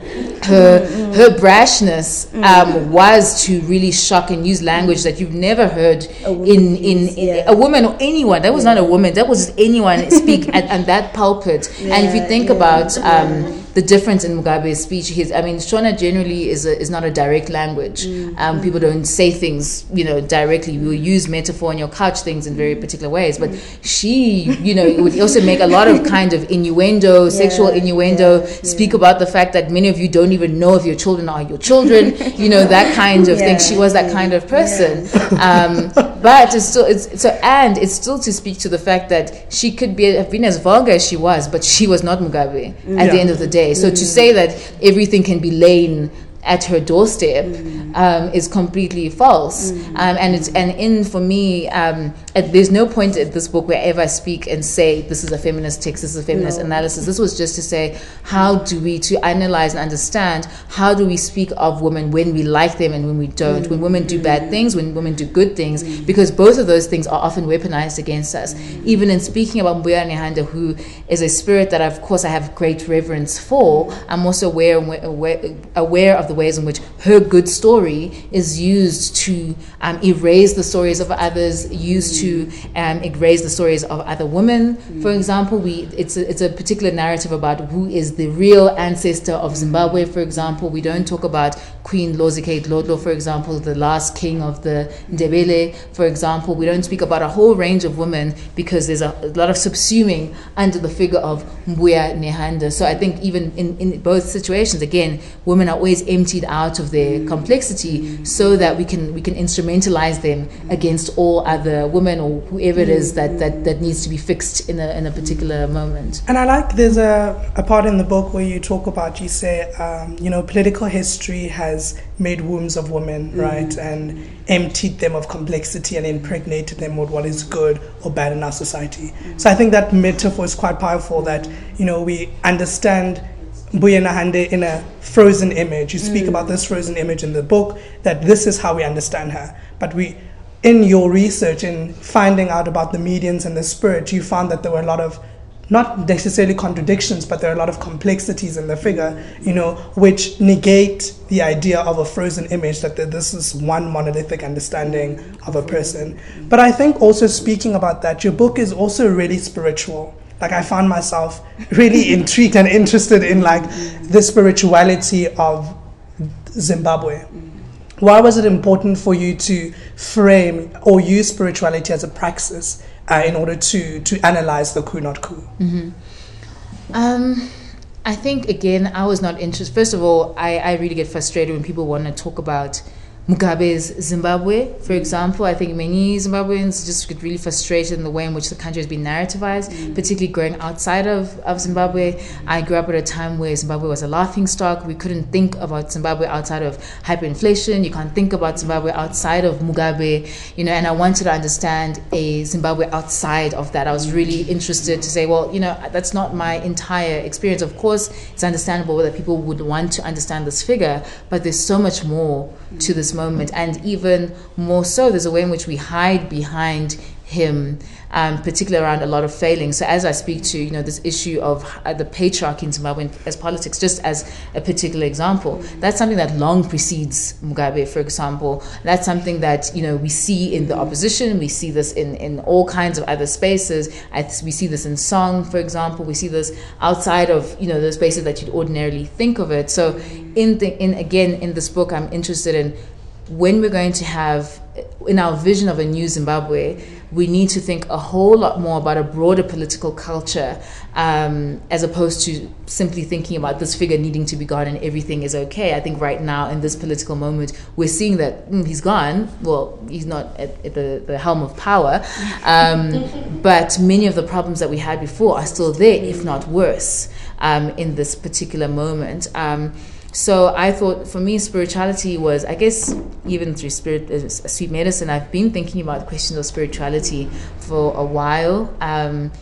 her her brashness um, was to really shock and use language that you've never heard in in, in yeah. a woman or anyone. That was yeah. not a woman. That was anyone speak at, at that pulpit. Yeah, and if you think about. Um, the difference in Mugabe's speech. His, I mean, Shona generally is a, is not a direct language. Mm-hmm. Um, people don't say things, you know, directly. We use metaphor and you'll couch things in very particular ways. But she, you know, would also make a lot of kind of innuendo, yeah, sexual innuendo, yeah, speak yeah. about the fact that many of you don't even know if your children are your children, you know, that kind of thing. She was that kind of person. Um, but it's still, it's, so, and it's still to speak to the fact that she could be, have been as vulgar as she was, but she was not Mugabe at the end of the day. So to say that everything can be lain at her doorstep mm. um, is completely false. Mm. Um, and it's and in for me, um, at, there's no point at this book wherever I speak and say this is a feminist text, this is a feminist no. analysis. This was just to say how do we to analyze and understand how do we speak of women when we like them and when we don't, mm. when women do bad things, when women do good things, mm. because both of those things are often weaponized against us. Mm. Even in speaking about Mbuya Nehanda, who is a spirit that of course I have great reverence for, I'm also aware aware, aware of the the ways in which her good story is used to um, erase the stories of others, used to um, erase the stories of other women. For example, we it's a, it's a particular narrative about who is the real ancestor of Zimbabwe. For example, we don't talk about Queen Lozikeyi Dlodlo, for example, the last king of the Ndebele. For example, we don't speak about a whole range of women because there's a, a lot of subsuming under the figure of Mbuya Nehanda. So I think even in, in both situations, again, women are always out of their complexity so that we can we can instrumentalize them against all other women or whoever it is that, that, that needs to be fixed in a, in a particular moment. And I like there's a, a part in the book where you talk about, you say, um, you know, political history has made wombs of women, right, and emptied them of complexity and impregnated them with what is good or bad in our society. So I think that metaphor is quite powerful that, you know, we understand Mbuya Nehanda in a frozen image. You speak mm. about this frozen image in the book, that this is how we understand her. But we, in your research in finding out about the mediums and the spirit, you found that there were a lot of not necessarily contradictions, but there are a lot of complexities in the figure, you know, which negate the idea of a frozen image that this is one monolithic understanding of a person. But I think also speaking about that, your book is also really spiritual. Like I found myself really intrigued and interested in like the spirituality of Zimbabwe. Why was it important for you to frame or use spirituality as a praxis uh, in order to to analyze the coup not coup? Um, I think again, I was not interested. First of all, I, I really get frustrated when people want to talk about Mugabe's Zimbabwe, for example. I think many Zimbabweans just get really frustrated in the way in which the country has been narrativized, mm. particularly growing outside of, of Zimbabwe. I grew up at a time where Zimbabwe was a laughing stock. We couldn't think about Zimbabwe outside of hyperinflation. You can't think about Zimbabwe outside of Mugabe, you know, and I wanted to understand a Zimbabwe outside of that. I was really interested to say, well, you know, that's not my entire experience. Of course, it's understandable that people would want to understand this figure, but there's so much more to this moment. And even more so, there's a way in which we hide behind him, um, particularly around a lot of failings. So as I speak to, you know, this issue of uh, the patriarchy in Zimbabwe as politics, just as a particular example, that's something that long precedes Mugabe, for example. That's something that, you know, we see in the opposition, we see this in, in all kinds of other spaces. We see this in song, for example. We see this outside of, you know, the spaces that you'd ordinarily think of it. So in the, in again, in this book, I'm interested in when we're going to have in our vision of a new Zimbabwe, we need to think a whole lot more about a broader political culture um, as opposed to simply thinking about this figure needing to be gone and everything is okay. I think right now in this political moment, we're seeing that mm, he's gone. Well, he's not at, at the, the helm of power, um, but many of the problems that we had before are still there, if not worse, um, in this particular moment. So I thought for me, spirituality was, I guess, even through spirit, uh, sweet medicine, I've been thinking about questions of spirituality for a while. Um,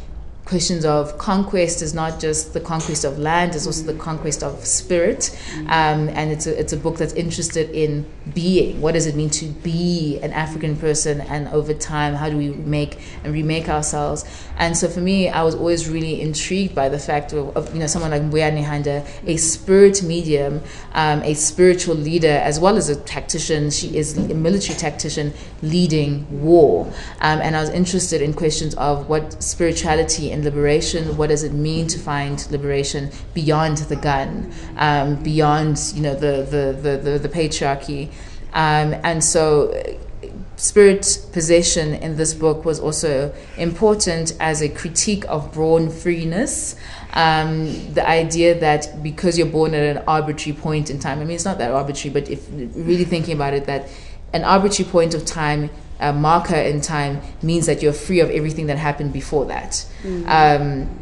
questions of conquest is not just the conquest of land, it's also the conquest of spirit. Um, and it's a, it's a book that's interested in being. What does it mean to be an African person? And over time, how do we make and remake ourselves? And so for me, I was always really intrigued by the fact of, of you know, someone like Mbuya Nehanda, a spirit medium, um, a spiritual leader, as well as a tactician. She is a military tactician leading war. Um, and I was interested in questions of what spirituality and liberation, what does it mean to find liberation beyond the gun, um, beyond, you know, the, the, the, the, the patriarchy. Um, and so spirit possession in this book was also important as a critique of born freeness. Um, the idea that because you're born at an arbitrary point in time, I mean, it's not that arbitrary, but if really thinking about it, that an arbitrary point of time, a marker in time, means that you're free of everything that happened before that. Um,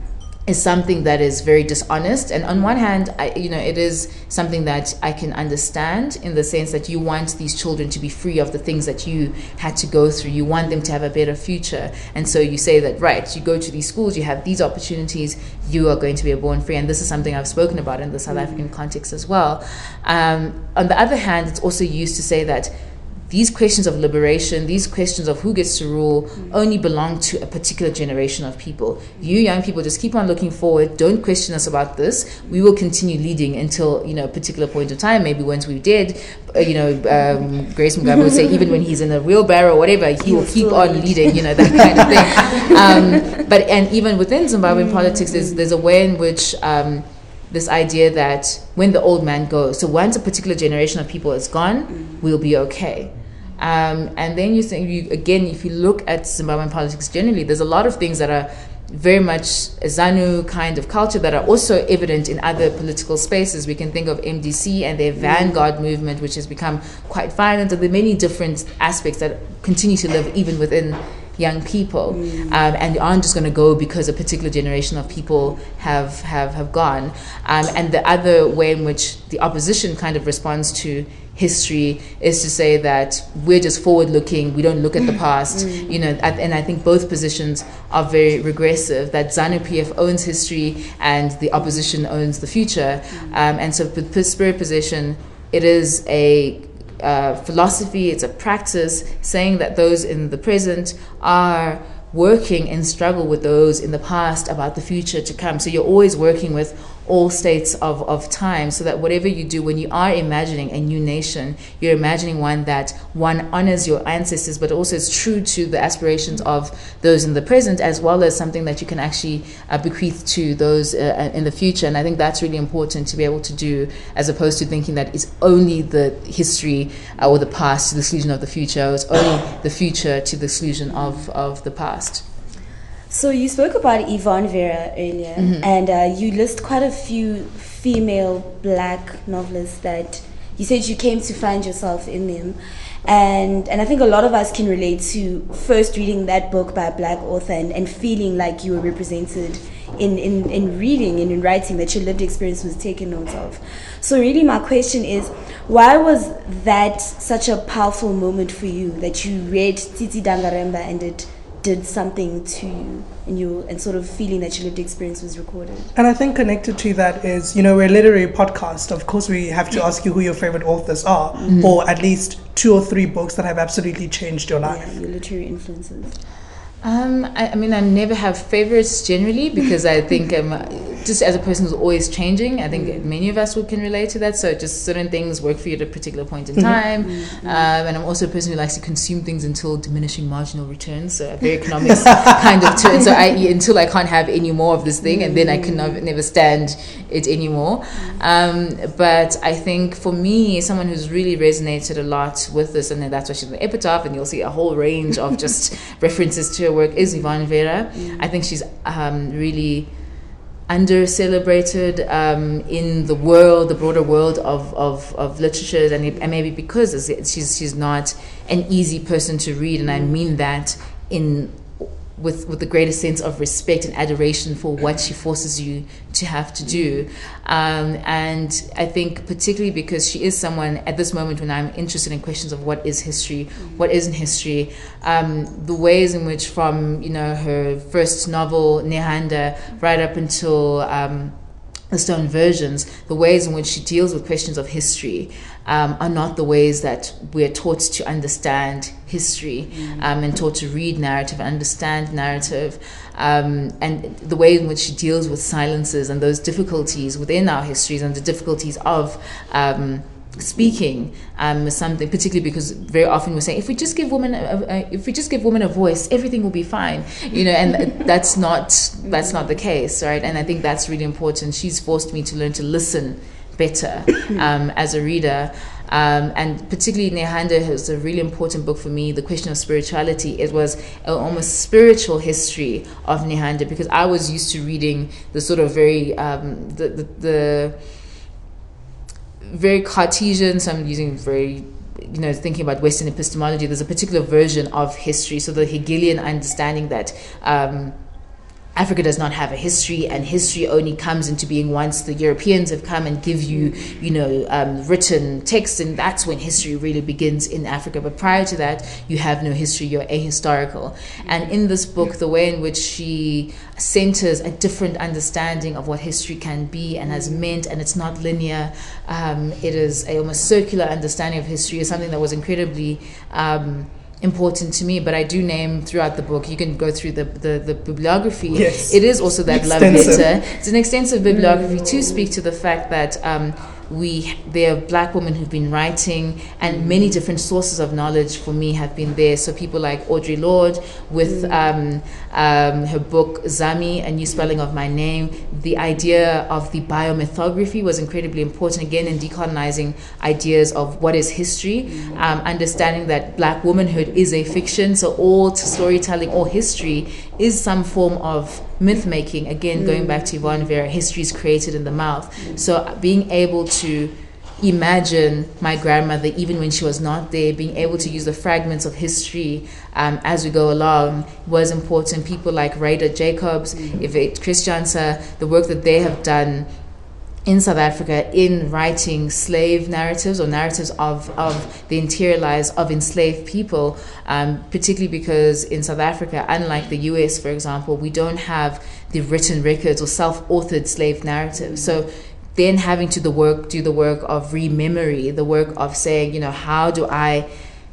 is something that is very dishonest. And on one hand I, you know it is something that i can understand in the sense that you want these children to be free of the things that you had to go through. You want them to have a better future. And so you say that right you go to these schools you have these opportunities you are going to be born free. And this is something i've spoken about in the south african context as well. Um, on the other hand it's also used to say that these questions of liberation, these questions of who gets to rule, only belong to a particular generation of people. You young people just keep on looking forward. Don't question us about this. We will continue leading until you know a particular point of time. Maybe once we're dead, uh, you know, um, Grace Mugabe would say even when he's in a wheelbarrow or whatever, he will keep on leading. You know that kind of thing. Um, but and even within Zimbabwean politics, there's there's a way in which. Um, this idea that when the old man goes, so once a particular generation of people is gone, we'll be okay. Um, and then you think, you, again, if you look at Zimbabwean politics generally, there's a lot of things that are very much a ZANU kind of culture that are also evident in other political spaces. We can think of MDC and their vanguard movement, which has become quite violent, and there are many different aspects that continue to live even within young people mm. um, and aren't just going to go because a particular generation of people have have, have gone um, and the other way in which the opposition kind of responds to history is to say that we're just forward looking we don't look at the past mm. you know and i think both positions are very regressive that zanu pf owns history and the opposition owns the future mm. um, and so with the spirit possession it is a uh, philosophy, it's a practice saying that those in the present are working and struggle with those in the past about the future to come. So you're always working with all states of, of time so that whatever you do when you are imagining a new nation you're imagining one that one honors your ancestors but also is true to the aspirations of those in the present as well as something that you can actually uh, bequeath to those uh, in the future. And i think that's really important to be able to do as opposed to thinking that it's only the history uh, or the past to the exclusion of the future. Or it's only the future to the exclusion of, of the past so you spoke about Yvonne Vera earlier, mm-hmm. and uh, you list quite a few female black novelists that you said you came to find yourself in them. And and I think a lot of us can relate to first reading that book by a black author and, and feeling like you were represented in, in, in reading and in writing that your lived experience was taken note of. So really my question is why was that such a powerful moment for you that you read Tsitsi Dangarembga and it did something to you and you and sort of feeling that your lived experience was recorded. And I think connected to that is, you know, we're a literary podcast. Of course we have to ask you who your favorite authors are, mm-hmm. or at least two or three books that have absolutely changed your life. Yeah, your literary influences. Um, I, I, mean, I never have favorites generally because I think um, just as a person who's always changing, I think mm. many of us can relate to that. So just certain things work for you at a particular point in mm-hmm. time. Mm-hmm. Um, and I'm also a person who likes to consume things until diminishing marginal returns. So a very economics kind of turn. So I until I can't have any more of this thing, and then I can never, never stand it anymore. Um, but I think for me, someone who's really resonated a lot with this, and that's why she's in the epitaph, and you'll see a whole range of just references to work is Yvonne Vera. Mm. I think she's um, really under celebrated um, in the world, the broader world of, of, of literature, and, and maybe because she's, she's not an easy person to read, and I mean that in with, with the greatest sense of respect and adoration for what she forces you to have to do. Um, and I think, particularly because she is someone at this moment when I'm interested in questions of what is history, what isn't history, um, the ways in which, from you know her first novel Nehanda right up until um, the Stone Virgins, the ways in which she deals with questions of history um, are not the ways that we're taught to understand history mm. um, and taught to read narrative understand narrative. Um, and the way in which she deals with silences and those difficulties within our histories and the difficulties of um, speaking um, something particularly because very often we say if we just give women a, a, if we just give women a voice everything will be fine you know and that's not that's not the case right and i think that's really important she's forced me to learn to listen better um, as a reader. Um, and particularly Nehanda is a really important book for me. The question of spirituality. It was almost spiritual history of Nehanda because I was used to reading the sort of very um, the, the, the very Cartesian. So I'm using very you know thinking about Western epistemology. There's a particular version of history. So the Hegelian understanding that. Um, Africa does not have a history, and history only comes into being once the Europeans have come and give you, you know, um, written text, and that's when history really begins in Africa. But prior to that, you have no history, you're ahistorical. And in this book, the way in which she centers a different understanding of what history can be and has meant, and it's not linear, um, it is a almost circular understanding of history, is something that was incredibly. Um, important to me, but I do name throughout the book. You can go through the, the, the bibliography. Yes. It is also that Extensive. love letter. It's an extensive bibliography to speak to the fact that um, we there are black women who've been writing and many different sources of knowledge for me have been there. So people like audre lorde with um, um, her book zami a new spelling of my name. The idea of the biomythography was incredibly important again in decolonizing ideas of what is history um, understanding that black womanhood is a fiction. So all storytelling or history is some form of myth making again going back to yvonne vera history is created in the mouth. So being able to imagine my grandmother even when she was not there being able to use the fragments of history um, as we go along was important. People like Rayda Jacobs Yvette Christiansa the work that they have done in South Africa in writing slave narratives or narratives of, of the interior lives of enslaved people, um, particularly because in South Africa, unlike the US, for example, we don't have the written records or self authored slave narratives. So then having to the work do the work of rememory, the work of saying, you know, how do I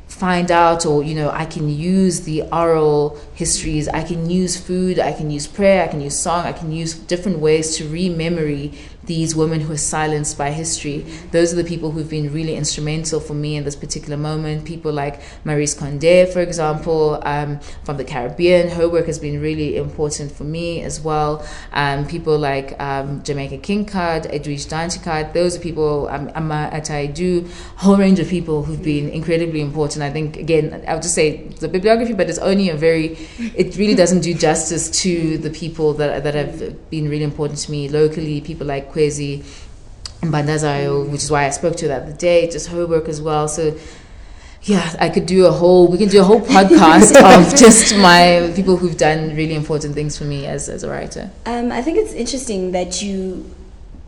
find out or you know i can use the oral histories i can use food i can use prayer i can use song i can use different ways to rememory these women who are silenced by history. Those are the people who've been really instrumental for me in this particular moment. People like maryse conde for example um, from the caribbean. Her work has been really important for me as well. Um, people like um, jamaica kincaid edwidge danticat those are people um, ama ata aidoo a whole range of people who've been incredibly important. I think again i would just say the bibliography but it's only a very it really doesn't do justice to the people that, that have been really important to me locally. People like kwezi Mbandazayo, which is why I spoke to her the other day, just her work as well. So yeah, I could do a whole we can do a whole podcast of just my people who've done really important things for me as, as a writer. Um, I think it's interesting that you.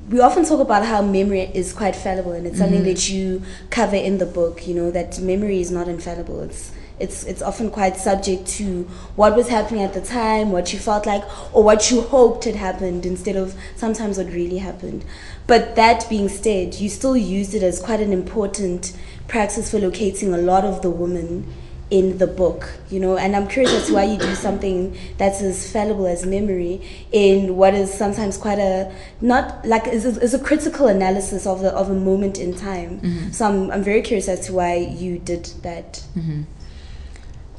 We often talk about how memory is quite fallible, and it's something that you cover in the book. You know that memory is not infallible. It's it's it's often quite subject to what was happening at the time, what you felt like, or what you hoped had happened instead of sometimes what really happened. But that being said, you still used it as quite an important practice for locating a lot of the women in the book, you know, and I'm curious as to why you do something that's as fallible as memory in what is sometimes quite a not like is is a critical analysis of the of a moment in time. Mm-hmm. So I'm I'm very curious as to why you did that. Mm-hmm.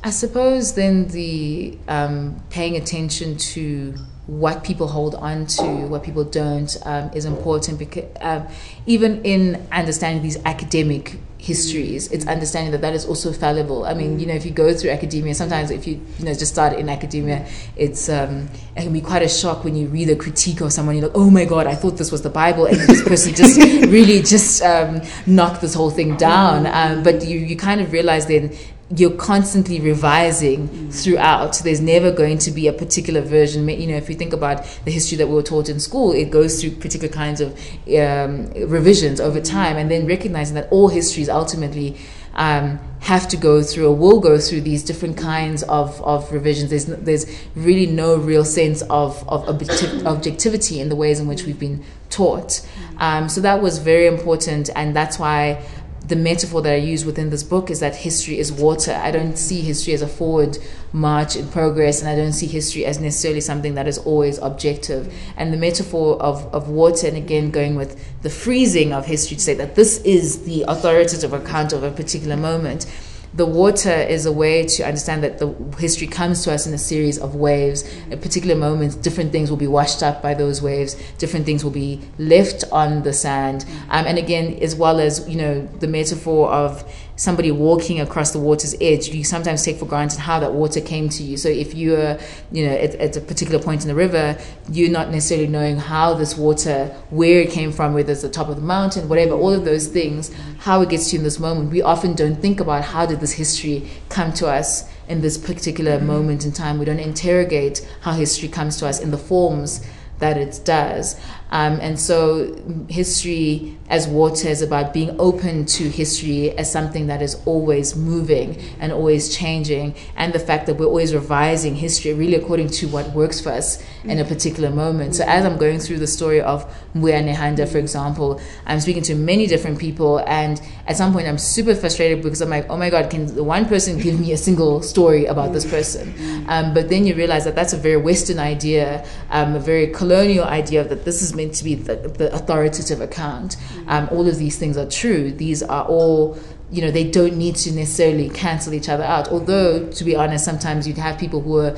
I suppose then the um, paying attention to what people hold on to, what people don't, um, is important because um, even in understanding these academic histories, it's understanding that that is also fallible. I mean, you know, if you go through academia, sometimes if you you know just start in academia, it's um, it can be quite a shock when you read a critique of someone. You're like, oh my god, I thought this was the Bible, and this person just really just um, knocked this whole thing down. Um, but you you kind of realize then you're constantly revising throughout. There's never going to be a particular version. You know, if you think about the history that we were taught in school, it goes through particular kinds of um, revisions over time, and then recognizing that all histories ultimately um, have to go through or will go through these different kinds of, of revisions. There's there's really no real sense of of objectiv- objectivity in the ways in which we've been taught. Um, so that was very important, and that's why the metaphor that I use within this book is that history is water. I don't see history as a forward march in progress, and I don't see history as necessarily something that is always objective. And the metaphor of, of water, and again going with the freezing of history to say that this is the authoritative account of a particular moment. The water is a way to understand that the history comes to us in a series of waves. At particular moments, different things will be washed up by those waves. Different things will be left on the sand. Um, and again, as well as you know, the metaphor of somebody walking across the water's edge, you sometimes take for granted how that water came to you. So if you're, you know, at, at a particular point in the river, you're not necessarily knowing how this water, where it came from, whether it's the top of the mountain, whatever, all of those things, how it gets to you in this moment. We often don't think about how did this history come to us in this particular mm-hmm. moment in time. We don't interrogate how history comes to us in the forms that it does. Um, and so, history as water is about being open to history as something that is always moving and always changing, and the fact that we're always revising history really according to what works for us in a particular moment. So, as I'm going through the story of Mbuya Nehanda, for example, I'm speaking to many different people, and at some point, I'm super frustrated because I'm like, oh my God, can one person give me a single story about this person? Um, but then you realize that that's a very Western idea, um, a very colonial idea that this is meant to be the, the authoritative account. Um, all of these things are true. These are all you know they don't need to necessarily cancel each other out. Although to be honest sometimes you'd have people who are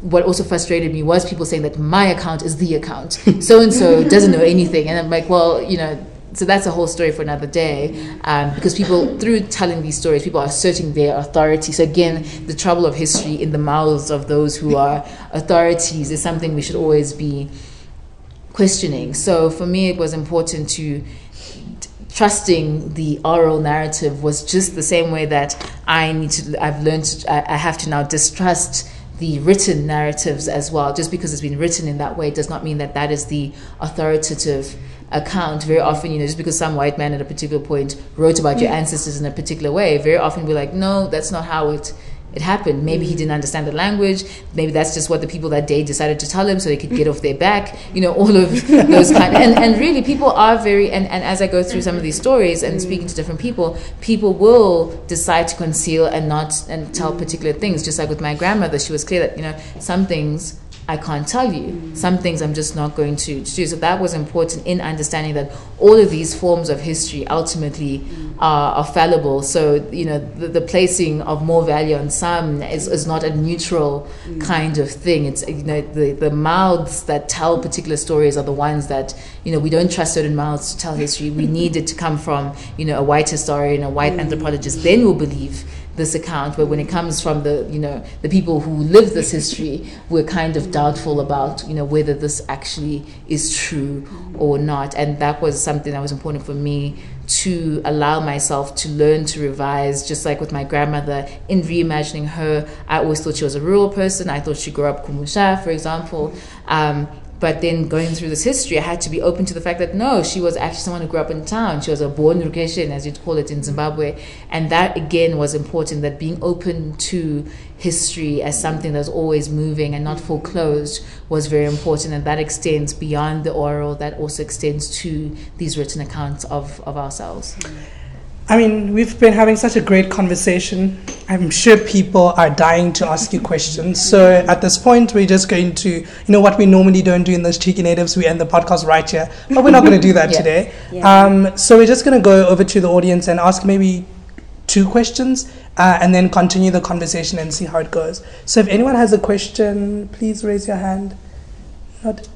what also frustrated me was people saying that my account is the account. So and so doesn't know anything. And i'm like well you know so that's a whole story for another day. Um, because people through telling these stories people are asserting their authority. So again the trouble of history in the mouths of those who are authorities is something we should always be questioning. So for me, it was important to trusting the oral narrative was just the same way that I need to. I've learned. To, I, I have to now distrust the written narratives as well. Just because it's been written in that way does not mean that that is the authoritative account. Very often, you know, just because some white man at a particular point wrote about your mm. ancestors in a particular way, very often we're like, no, that's not how it it happened. Maybe he mm. didn't understand the language. Maybe that's just what the people that day decided to tell him so they could get off their back. You know, all of those kind. And, and really, people are very. And, and as I go through some of these stories and speaking to mm. different people, people will decide to conceal and not and tell mm. particular things. Just like with my grandmother, she was clear that you know some things I can't tell you. Some things I'm just not going to, do. So that was important in understanding that all of these forms of history ultimately are, are fallible. So, you know, the, the, placing of more value on some is, is not a neutral mm. kind of thing. It's, you know, the, the mouths that tell particular stories are the ones that, you know, we don't trust certain mouths to tell history. We need it to come from, you know, a white historian, a white mm. anthropologist. Then we'll believe this account but when it comes from the you know the people who live this history we're kind of doubtful about you know whether this actually is true or not. And that was something that was important for me to allow myself to learn to revise just like with my grandmother in reimagining her. I always thought she was a rural person. I thought she grew up kumusha for example. Um, but then going through this history, I had to be open to the fact that no, she was actually someone who grew up in town. She was a born Rukeshan, as you'd call it in mm-hmm. Zimbabwe. And that again was important that being open to history as something that's always moving and not mm-hmm. foreclosed was very important. And that extends beyond the oral, that also extends to these written accounts of, of ourselves. Mm-hmm. I mean, we've been having such a great conversation. I'm sure people are dying to ask you questions. So at this point, we're just going to, you know, what we normally don't do in those cheeky natives, we end the podcast right here. But we're not going to do that Yeah. today. Yeah. Um, so we're just going to go over to the audience and ask maybe two questions uh, and then continue the conversation and see how it goes. So if anyone has a question, please raise your hand. Not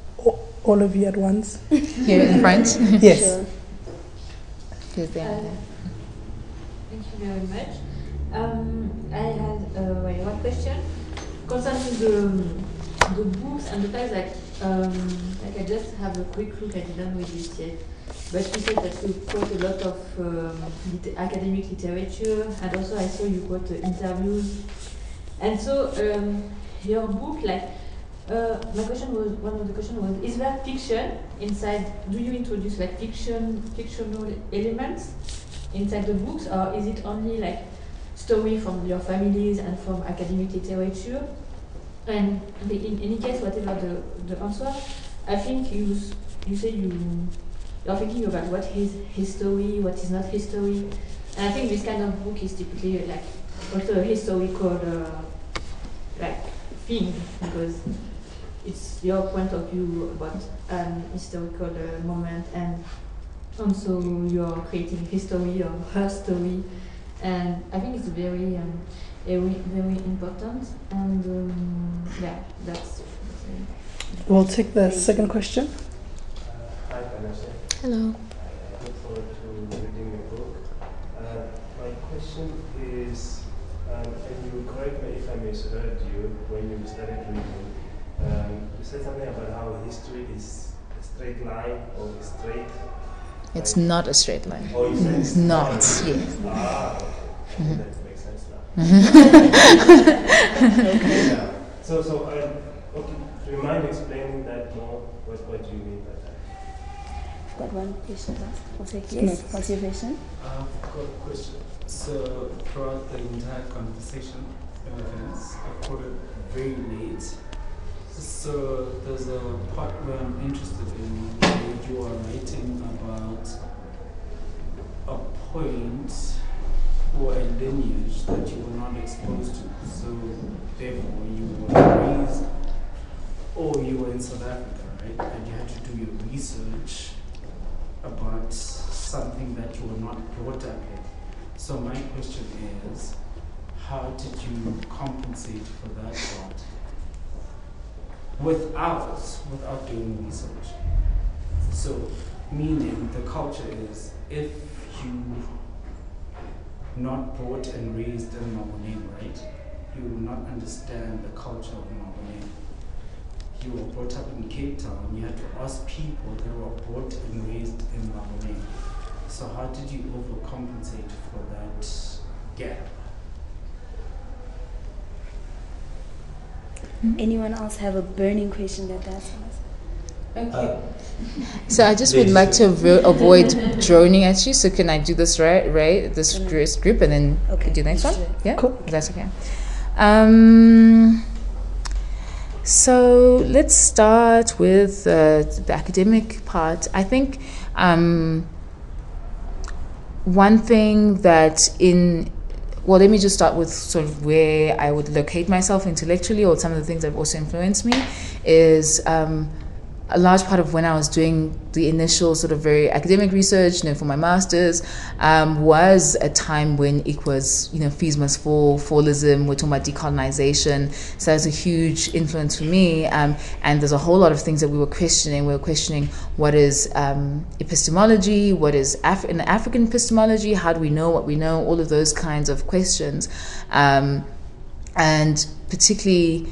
all of you at once. Here in front. Yes. Sure. Here's the other. Thank you very much. Um, I had uh, well, one question concerning the, the books and the fact that um, like I just have a quick look. I didn't read this yet, but you said that you quote a lot of um, lit- academic literature, and also I saw you quote uh, interviews. And so um, your book, like uh, my question was one of the question was: Is there fiction inside? Do you introduce like fiction, fictional elements? Inside the books, or is it only like story from your families and from academic literature? And in any case, whatever the, the answer, I think you you say you you're thinking about what is history, what is not history, and I think this kind of book is typically like also a historical uh, like thing because it's your point of view about an historical uh, moment and also you're creating history of her story and I think it's very um, very, very important and um, yeah that's, that's. We'll take the second question. Hi, Vanessa. Hello. I look forward to reading your book. Uh, my question is, um, and you correct me if I misheard you when you started reading. Um, you said something about how history is a straight line or straight. It's not a straight line. Or you said It's not, yes. Ah, okay. That makes sense now. Yeah. So, so, um, okay, do you mind explaining that more? What, what do you mean by that? Got one question last. I'll take Yes. yes. What's your question? I've got a question. So throughout the entire conversation, uh, Vanessa, I caught it very late. So there's a part where I'm interested in where you are writing about a point or a lineage that you were not exposed to. So therefore you were raised or you were in South Africa, right? And you had to do your research about something that you were not brought up in. So my question is, how did you compensate for that part without without doing research? So meaning the culture is if you not brought and raised in Maboneng, right? You will not understand the culture of Maboneng. You were brought up in Cape Town, you had to ask people that were brought and raised in Maboneng. So how did you overcompensate for that gap? Anyone else have a burning question that that's Okay. So I just would like to avo- avoid droning at you. So can I do this right? Right, this first group, and then Okay, do the next one. Yeah, Cool. That's okay. Um. So let's start with uh, the academic part. I think um, one thing that in well, let me just start with sort of where I would locate myself intellectually, or some of the things that have also influenced me, is um, a large part of when I was doing the initial sort of very academic research, you know, for my masters, um, was a time when it was, you know, fees must fall, fallism, we're talking about decolonization. So that's a huge influence for me. Um, and there's a whole lot of things that we were questioning. We were questioning what is um, epistemology, what is Af- in African epistemology, how do we know what we know, all of those kinds of questions. Um, and particularly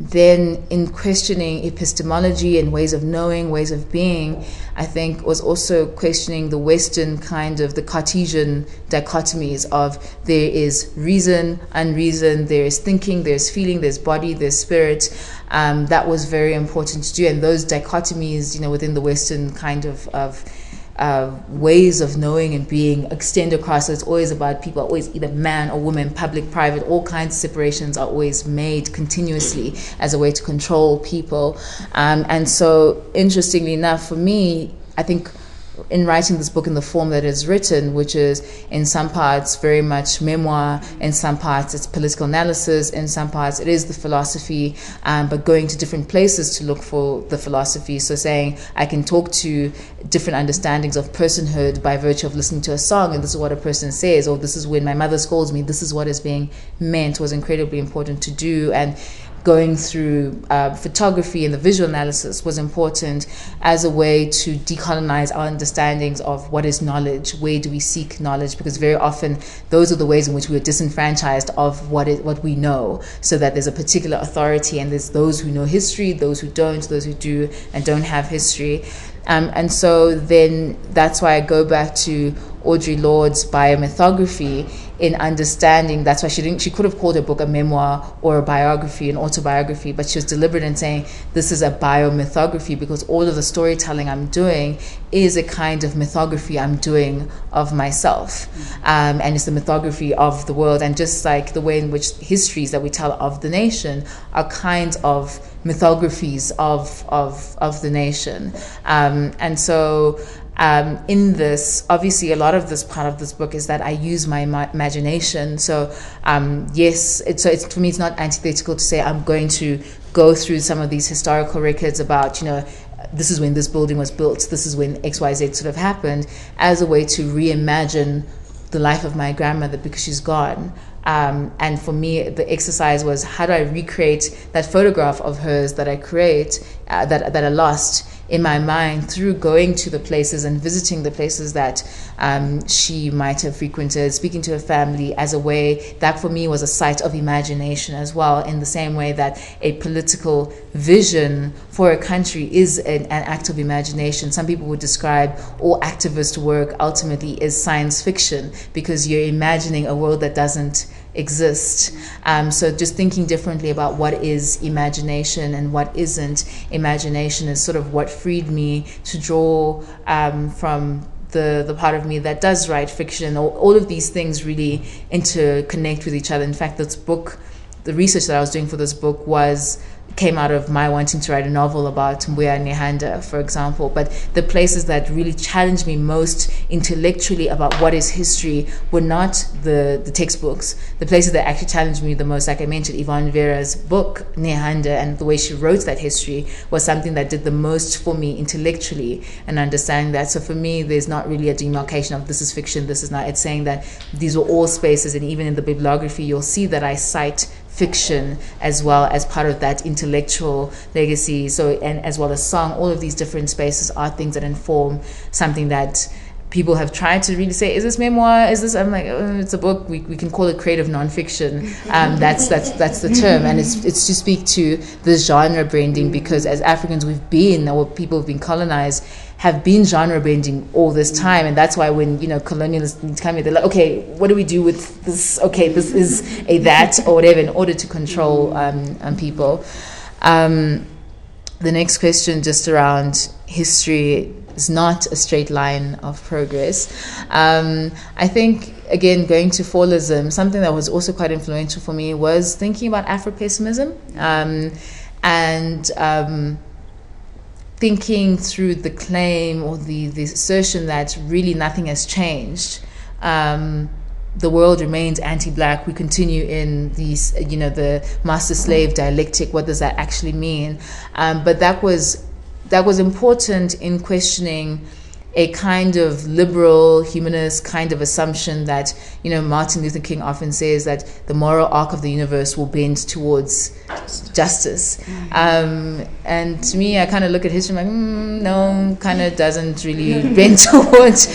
then in questioning epistemology and ways of knowing, ways of being, I think was also questioning the Western kind of the Cartesian dichotomies of there is reason, unreason, there is thinking, there's feeling, there's body, there's spirit. Um, that was very important to do, and those dichotomies, you know, within the Western kind of of uh, ways of knowing and being extend across. So it's always about people, are always either man or woman, public, private, all kinds of separations are always made continuously as a way to control people. Um, and so, interestingly enough, for me, I think in writing this book in the form that it's written, which is in some parts very much memoir, in some parts it's political analysis, in some parts it is the philosophy, um, but going to different places to look for the philosophy. So saying I can talk to different understandings of personhood by virtue of listening to a song, and this is what a person says, or this is when my mother scolds me, this is what is being meant, was incredibly important to do. And going through uh, photography and the visual analysis was important as a way to decolonize our understandings of what is knowledge, where do we seek knowledge, because very often those are the ways in which we are disenfranchised of what is what we know, so that there's a particular authority and there's those who know history, those who don't, those who do and don't have history. Um, and so then that's why I go back to Audre Lorde's biomythography in understanding that's why she didn't she could have called her book a memoir or a biography an autobiography but she was deliberate in saying this is a biomythography because all of the storytelling i'm doing is a kind of mythography i'm doing of myself. Um, and it's the mythography of the world and just like the way in which histories that we tell of the nation are kinds of mythographies of of of the nation. Um, and so um, in this, obviously, a lot of this part of this book is that I use my ima- imagination. So, um, yes, so it's, for me, it's not antithetical to say I'm going to go through some of these historical records about, you know, this is when this building was built, this is when XYZ sort of happened, as a way to reimagine the life of my grandmother because she's gone. Um, and for me, the exercise was how do I recreate that photograph of hers that I create, uh, that, that I lost in my mind through going to the places and visiting the places that um, she might have frequented, speaking to her family as a way that for me was a site of imagination as well, in the same way that a political vision for a country is an, an act of imagination. Some people would describe all activist work ultimately as science fiction because you're imagining a world that doesn't exist. Um, so just thinking differently about what is imagination and what isn't imagination is sort of what freed me to draw um, from the, the part of me that does write fiction. All, all of these things really interconnect with each other. In fact, this book, the research that I was doing for this book was came out of my wanting to write a novel about Mbuya Nehanda, for example. But the places that really challenged me most intellectually about what is history were not the, the textbooks. The places that actually challenged me the most, like I mentioned, Yvonne Vera's book, Nehanda, and the way she wrote that history was something that did the most for me intellectually and understanding that. So for me, there's not really a demarcation of this is fiction, this is not. It's saying that these were all spaces, and even in the bibliography, you'll see that I cite fiction as well as part of that intellectual legacy. So, and as well as song, all of these different spaces are things that inform something that people have tried to really say, is this memoir? Is this? I'm like, oh, it's a book. We, we can call it creative nonfiction. Um, that's that's that's the term, and it's it's to speak to this genre branding because as Africans we've been or people have been colonized have been genre bending all this time. And that's why when you know colonialists come here they're like okay what do we do with this? Okay this is a that or whatever in order to control um, um, people. Um, the next question just around history is not a straight line of progress. Um, i think again going to fallism something that was also quite influential for me was thinking about afro-pessimism. Um, and um, thinking through the claim or the, the assertion that really nothing has changed. Um, the world remains anti-black. We continue in these, you know, the master-slave dialectic. What does that actually mean? Um, but that was that was important in questioning a kind of liberal humanist kind of assumption that you know Martin Luther King often says that the moral arc of the universe will bend towards justice. Um, and to me, I kind of look at history like, mm, no, kind of doesn't really bend towards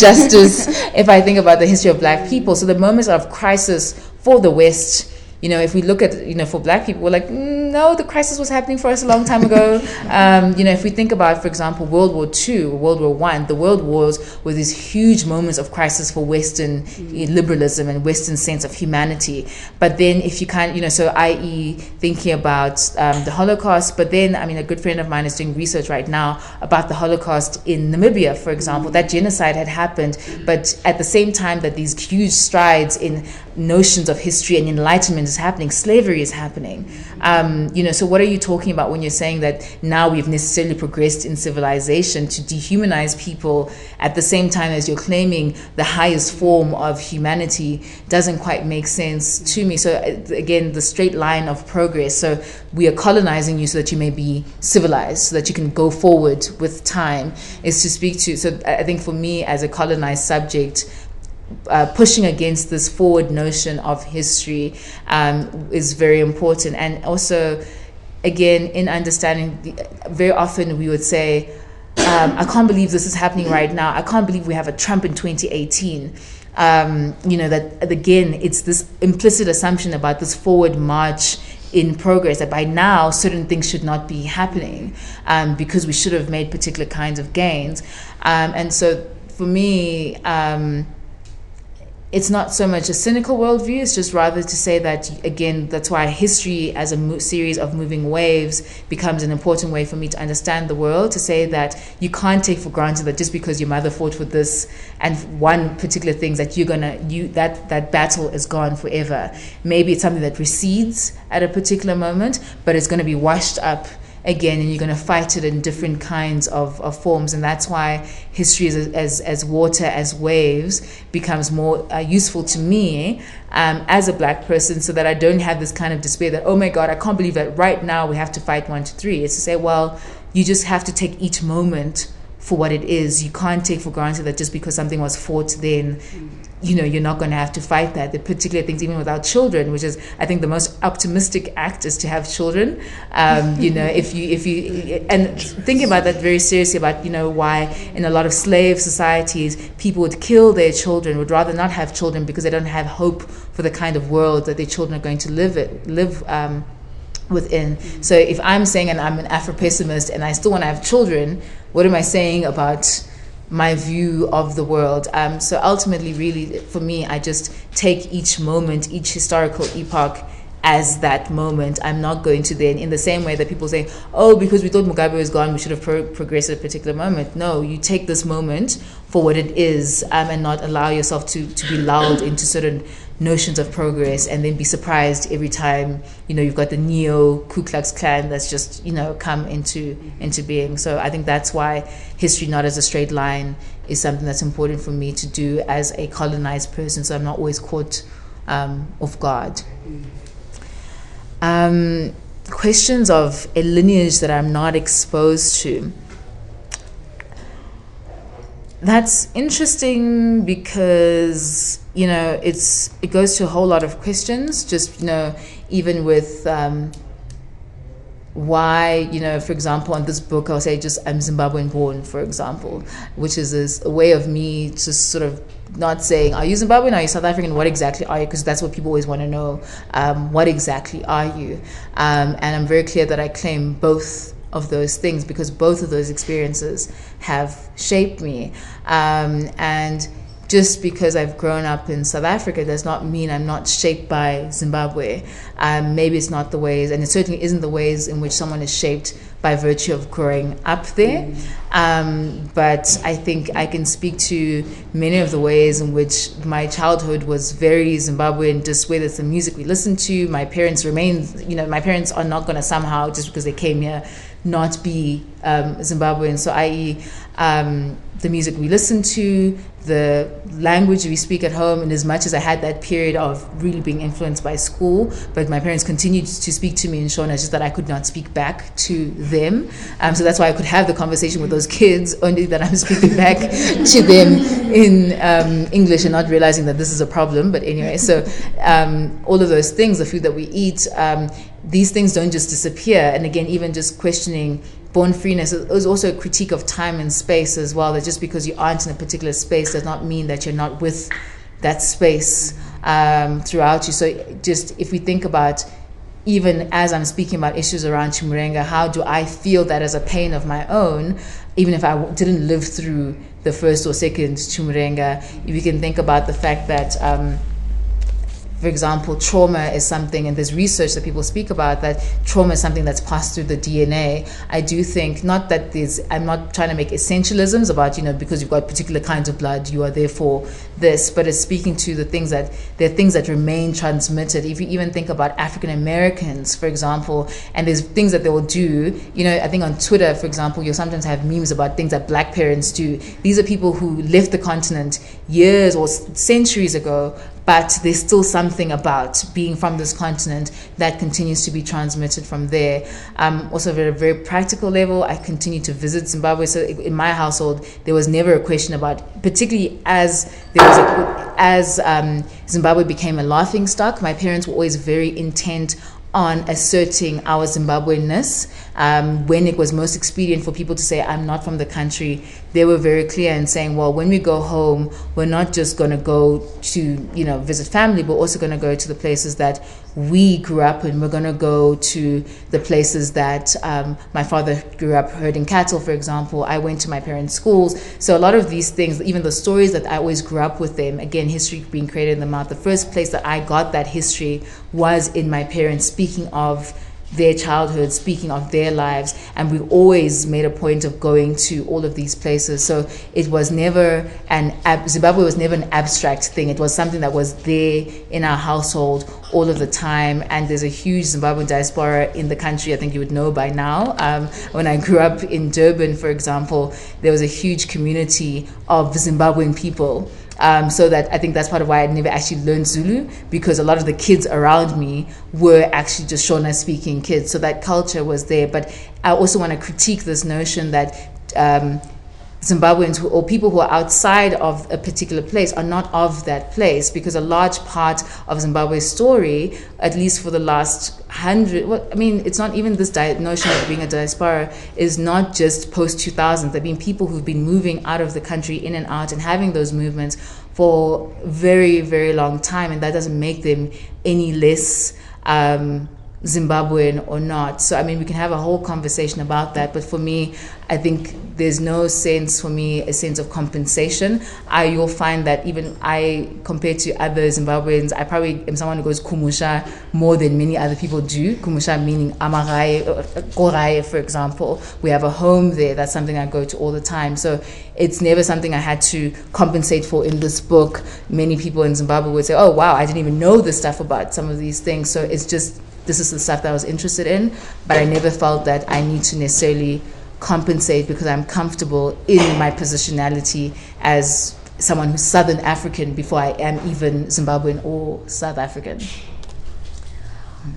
justice if I think about the history of black people. So the moments of crisis for the West you know, if we look at, you know, for black people, we're like, mm, no, the crisis was happening for us a long time ago. um, you know, if we think about, for example, World War II, World War One, the world wars were these huge moments of crisis for Western mm. liberalism and Western sense of humanity. But then if you kind you know, so i.e. thinking about um, the Holocaust, but then, I mean, a good friend of mine is doing research right now about the Holocaust in Namibia, for example. Mm. That genocide had happened, but at the same time that these huge strides in notions of history and enlightenment is happening, slavery is happening. Um, you know, so what are you talking about when you're saying that now we've necessarily progressed in civilization to dehumanize people at the same time as you're claiming the highest form of humanity doesn't quite make sense to me. So uh, again, the straight line of progress. So we are colonizing you so that you may be civilized, so that you can go forward with time. Is to speak to. So I think for me as a colonized subject uh, pushing against this forward notion of history um, is very important. And also, again, in understanding, the, very often we would say, um, I can't believe this is happening right now. I can't believe we have a Trump in 2018. Um, you know, that again, it's this implicit assumption about this forward march in progress that by now certain things should not be happening um, because we should have made particular kinds of gains. Um, and so for me, um, it's not so much a cynical worldview, it's just rather to say that, again, that's why history as a mo- series of moving waves becomes an important way for me to understand the world. To say that you can't take for granted that just because your mother fought for this and one particular thing that you're gonna, you, that, that battle is gone forever. Maybe it's something that recedes at a particular moment, but it's gonna be washed up again and you're going to fight it in different kinds of, of forms and that's why history as, as, as water as waves becomes more uh, useful to me um, as a black person so that i don't have this kind of despair that oh my god i can't believe that right now we have to fight one two three. It's to say well you just have to take each moment for what it is. You can't take for granted that just because something was fought then you know you're not going to have to fight that. The particular things even without children which is i think the most optimistic act is to have children. Um, you know if you if you and thinking about that very seriously about you know why in a lot of slave societies people would kill their children would rather not have children because they don't have hope for the kind of world that their children are going to live it live um, within. So if i'm saying and i'm an afro pessimist and i still want to have children what am i saying about my view of the world. Um, so ultimately, really, for me, I just take each moment, each historical epoch as that moment. I'm not going to then, in the same way that people say, oh, because we thought Mugabe was gone, we should have pro- progressed at a particular moment. No, you take this moment for what it is um, and not allow yourself to, to be lulled into certain notions of progress and then be surprised every time you know you've got the neo Ku Klux Klan that's just you know come into into being. So I think that's why history not as a straight line is something that's important for me to do as a colonized person. So I'm not always caught um, off guard. Um, questions of a lineage that I'm not exposed to. That's interesting because you know it's it goes to a whole lot of questions. Just you know, even with um, why you know, for example, on this book, I'll say just I'm Zimbabwean born, for example, which is this, a way of me just sort of not saying are you Zimbabwean, are you South African, what exactly are you? Because that's what people always want to know. Um, what exactly are you? Um, and I'm very clear that I claim both of those things because both of those experiences have shaped me. Um, and just because I've grown up in South Africa does not mean I'm not shaped by Zimbabwe. Um, maybe it's not the ways, and it certainly isn't the ways in which someone is shaped by virtue of growing up there. Um, but I think I can speak to many of the ways in which my childhood was very Zimbabwean, just whether it's the music we listened to, my parents remain, you know, my parents are not going to somehow, just because they came here, not be um, Zimbabwean. So, i.e., um, the music we listen to, the language we speak at home, and as much as I had that period of really being influenced by school, but my parents continued to speak to me in Shona, just that I could not speak back to them. Um, so that's why I could have the conversation with those kids, only that I'm speaking back to them in um, English and not realizing that this is a problem. But anyway, so um, all of those things, the food that we eat, um, these things don't just disappear. And again, even just questioning born freeness is also a critique of time and space as well. That just because you aren't in a particular space does not mean that you're not with that space um, throughout you. So just if we think about even as I'm speaking about issues around Chimurenga, how do I feel that as a pain of my own, even if I didn't live through the first or second Chimurenga? If you can think about the fact that. Um, for example, trauma is something, and there's research that people speak about that trauma is something that's passed through the DNA. I do think, not that there's, I'm not trying to make essentialisms about, you know, because you've got particular kinds of blood, you are therefore this, but it's speaking to the things that, there are things that remain transmitted. If you even think about African Americans, for example, and there's things that they will do, you know, I think on Twitter, for example, you'll sometimes have memes about things that black parents do. These are people who left the continent years or centuries ago, but there's still something about being from this continent that continues to be transmitted from there. Um, also, at a very practical level, I continue to visit Zimbabwe. So, in my household, there was never a question about, particularly as there was a, as um, Zimbabwe became a laughing stock. My parents were always very intent on asserting our Zimbabweanness. Um, when it was most expedient for people to say, I'm not from the country, they were very clear in saying, well, when we go home, we're not just going to go to, you know, visit family, but also going to go to the places that we grew up in. We're going to go to the places that um, my father grew up herding cattle, for example. I went to my parents' schools. So a lot of these things, even the stories that I always grew up with them, again, history being created in the mouth. The first place that I got that history was in my parents speaking of their childhood, speaking of their lives, and we always made a point of going to all of these places. So it was never an ab- Zimbabwe was never an abstract thing. It was something that was there in our household all of the time. And there's a huge Zimbabwean diaspora in the country. I think you would know by now. Um, when I grew up in Durban, for example, there was a huge community of Zimbabwean people. Um, so that I think that's part of why I never actually learned Zulu because a lot of the kids around me were actually just Shona speaking kids. So that culture was there. But I also want to critique this notion that. Um, Zimbabweans who, or people who are outside of a particular place are not of that place because a large part of Zimbabwe's story, at least for the last hundred, well, I mean, it's not even this di- notion of being a diaspora, is not just post 2000. There have been people who've been moving out of the country in and out and having those movements for very, very long time, and that doesn't make them any less. Um, Zimbabwean or not. So, I mean, we can have a whole conversation about that. But for me, I think there's no sense for me, a sense of compensation. I, you'll find that even I, compared to other Zimbabweans, I probably am someone who goes kumusha more than many other people do. Kumusha meaning amarai, uh, uh, korai, for example. We have a home there. That's something I go to all the time. So it's never something I had to compensate for in this book. Many people in Zimbabwe would say, oh, wow, I didn't even know this stuff about some of these things. So it's just this is the stuff that I was interested in, but I never felt that I need to necessarily compensate because I'm comfortable in my positionality as someone who's Southern African before I am even Zimbabwean or South African.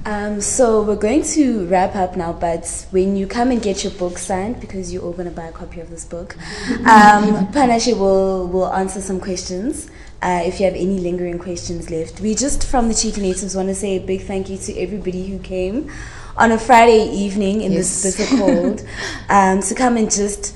Um, so we're going to wrap up now, but when you come and get your book signed, because you're all going to buy a copy of this book, um, Panashe will, will answer some questions. Uh, if you have any lingering questions left, we just from the Cheeky Natives want to say a big thank you to everybody who came on a Friday evening in Yes. this bitter cold um, to come and just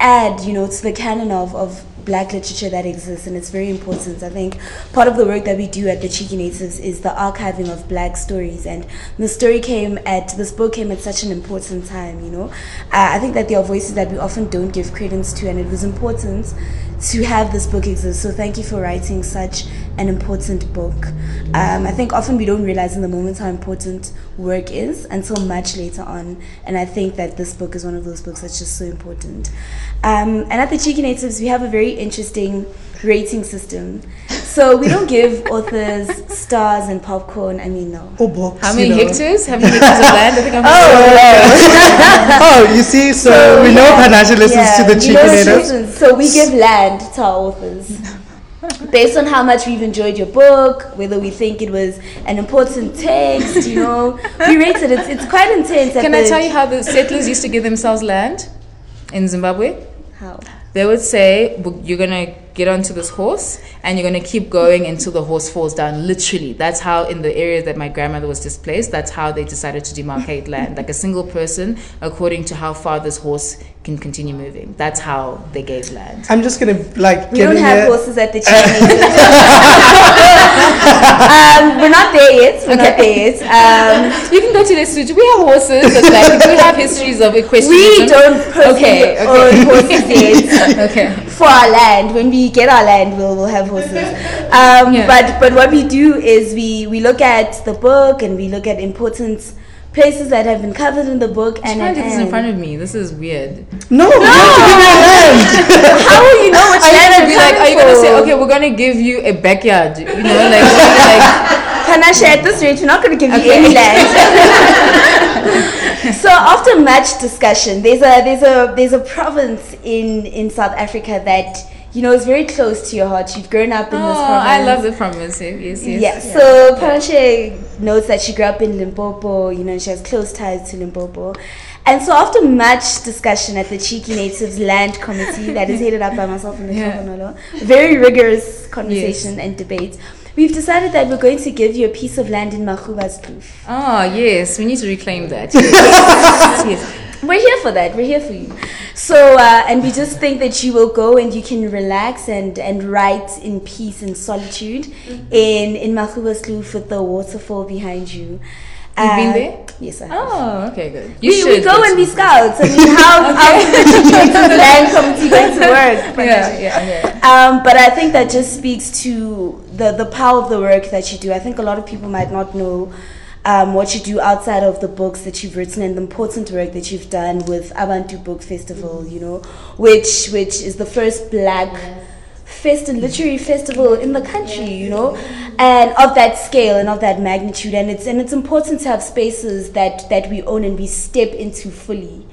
add, you know, to the canon of, of black literature that exists, and it's very important. I think part of the work that we do at the Cheeky Natives is the archiving of black stories, and the story came at this book came at such an important time. You know, uh, I think that there are voices that we often don't give credence to, and it was important to have this book exist. So thank you for writing such an important book. Um, I think often we don't realize in the moment how important work is until much later on, and I think that this book is one of those books that's just so important. Um, and at the Cheeky Natives, we have a very interesting rating system. So we don't give authors stars and popcorn. I mean, no. Or books. How you many know. hectares? How many hectares of land? I think I'm oh, oh, you see, so, we know yeah, Panashe listens yeah, to the we cheeky natives. So we give land to our authors. Based on how much we've enjoyed your book, whether we think it was an important text, you know, we rate it. It's, it's quite intense. Can I tell you how the settlers used to give themselves land in Zimbabwe? how? They would say, "Bu- You're going to get onto this horse and you're going to keep going until the horse falls down. Literally. That's how, in the area that my grandmother was displaced, that's how they decided to demarcate land. Like a single person, according to how far this horse can continue moving. That's how they gave land. I'm just gonna like We give don't have here. horses at the Cheeky um, We're not there yet. We're not there yet. Um, You can go to the studio. We have horses. But like, we do have histories of equestrianism. we don't personally Okay, okay. own horses yet. Okay. for our land. When we get our land, we'll, we'll have horses. Um, Yeah. But but what we do is we we look at the book and we look at important places that have been covered in the book. And Trying to this in front of me. This is weird. No, you have to give me a land. how will you know which land gonna I'm be like? Are you gonna say, okay, we're gonna give you a backyard? You know, like, like Panashe, at this rate, we're not going to give you any land. so after much discussion, there's a there's a there's a province in in South Africa that you know it's very close to your heart. You've grown up in this Oh, province. I love the promise. Yes, yes. Yeah, so Panashe knows that she grew up in Limpopo, you know, she has close ties to Limpopo. And so after much discussion at the Cheeky Natives Land Committee that is headed up by myself and the Yeah. very rigorous conversation and debate, we've decided that we're going to give you a piece of land in Magoebaskloof. Oh, ah, yes. We need to reclaim that. Yes. yes. We're here for that. We're here for you. So, uh, and we just think that you will go and you can relax and, and write in peace and solitude in in Magoebaskloof with the waterfall behind you. You've been Uh, there? Yes, I have. Oh, okay, good. we, we should go and be scouts. I mean, how how is the Land Committee going to work? Yeah, yeah, yeah. Um, but I think that just speaks to the, the power of the work that you do. I think a lot of people might not know um, what you do outside of the books that you've written and the important work that you've done with Abantu Book Festival, you know, which which is the first black fest literary festival in the country, you know, and of that scale and of that magnitude. And it's and it's important to have spaces that that we own and we step into fully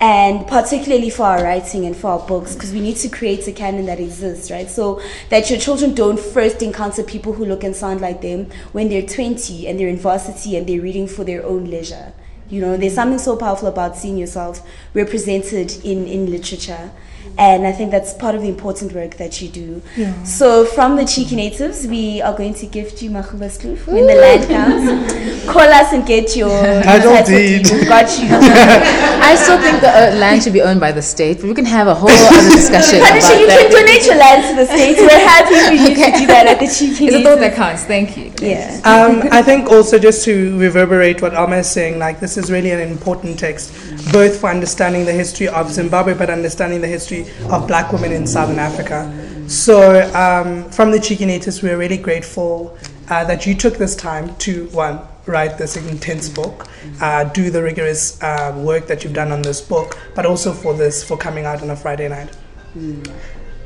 and particularly for our writing and for our books because we need to create a canon that exists right so that your children don't first encounter people who look and sound like them when they're 20 and they're in varsity and they're reading for their own leisure You know, there's something so powerful about seeing yourself represented in, in literature. And I think that's part of the important work that you do. Yeah. So, from the Cheeky Natives, we are going to gift you Magoebaskloof when the land comes. Call us and get your Title title deed. deed. Got you. I still think the uh, land should be owned by the state, but we can have a whole other discussion about Tanisha, you that. can donate your land to the state. We're happy for you to do that at the Cheeky It's a thought that counts. Thank you. Yeah. Um, I think also just to reverberate what Alma is saying, like this is really an important text, both for understanding the history of Zimbabwe, but understanding the history of black women in Southern Africa. So um, from the Cheeky Natives, we're really grateful uh, that you took this time to, one, write this intense book, uh, do the rigorous uh, work that you've done on this book, but also for this, for coming out on a Friday night.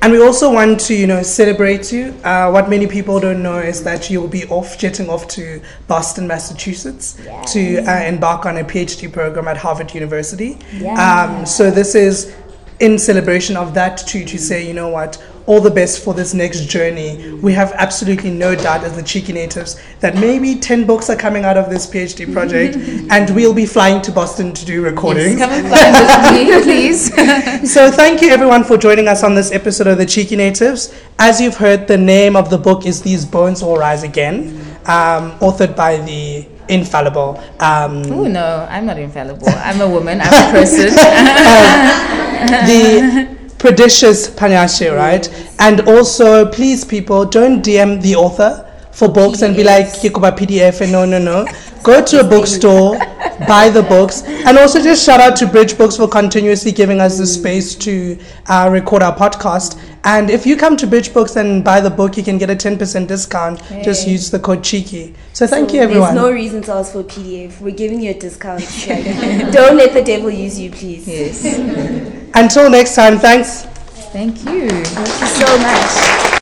And we also want to, you know, celebrate you. Uh, what many people don't know is that you'll be off, jetting off to Boston, Massachusetts, to uh, embark on a PhD program at Harvard University. Um, so this is in celebration of that too, to say, you know what, all the best for this next journey. We have absolutely no doubt as the cheeky natives that maybe 10 books are coming out of this PhD project and we'll be flying to Boston to do recording. recordings. Come and find with me, please. So thank you everyone for joining us on this episode of the Cheeky Natives. As you've heard, the name of the book is These Bones Will Rise Again, um, authored by the infallible. Um, Oh no, I'm not infallible. I'm a woman. I'm a person. the prodigious Panashe, right? And also, please, people, don't DM the author for books and be like, Kikuba PDF, and no, no, no. Go to a bookstore, buy the books, and also just shout out to Bridge Books for continuously giving us the space to uh, record our podcast. And if you come to Bridge Books and buy the book, you can get a 10% discount. Just use the code CHEEKY. So thank So you, everyone. There's no reason to ask for a PDF. We're giving you a discount. Like, don't let the devil use you, please. yes. Until next time, thanks. Thank you. Thank you so much.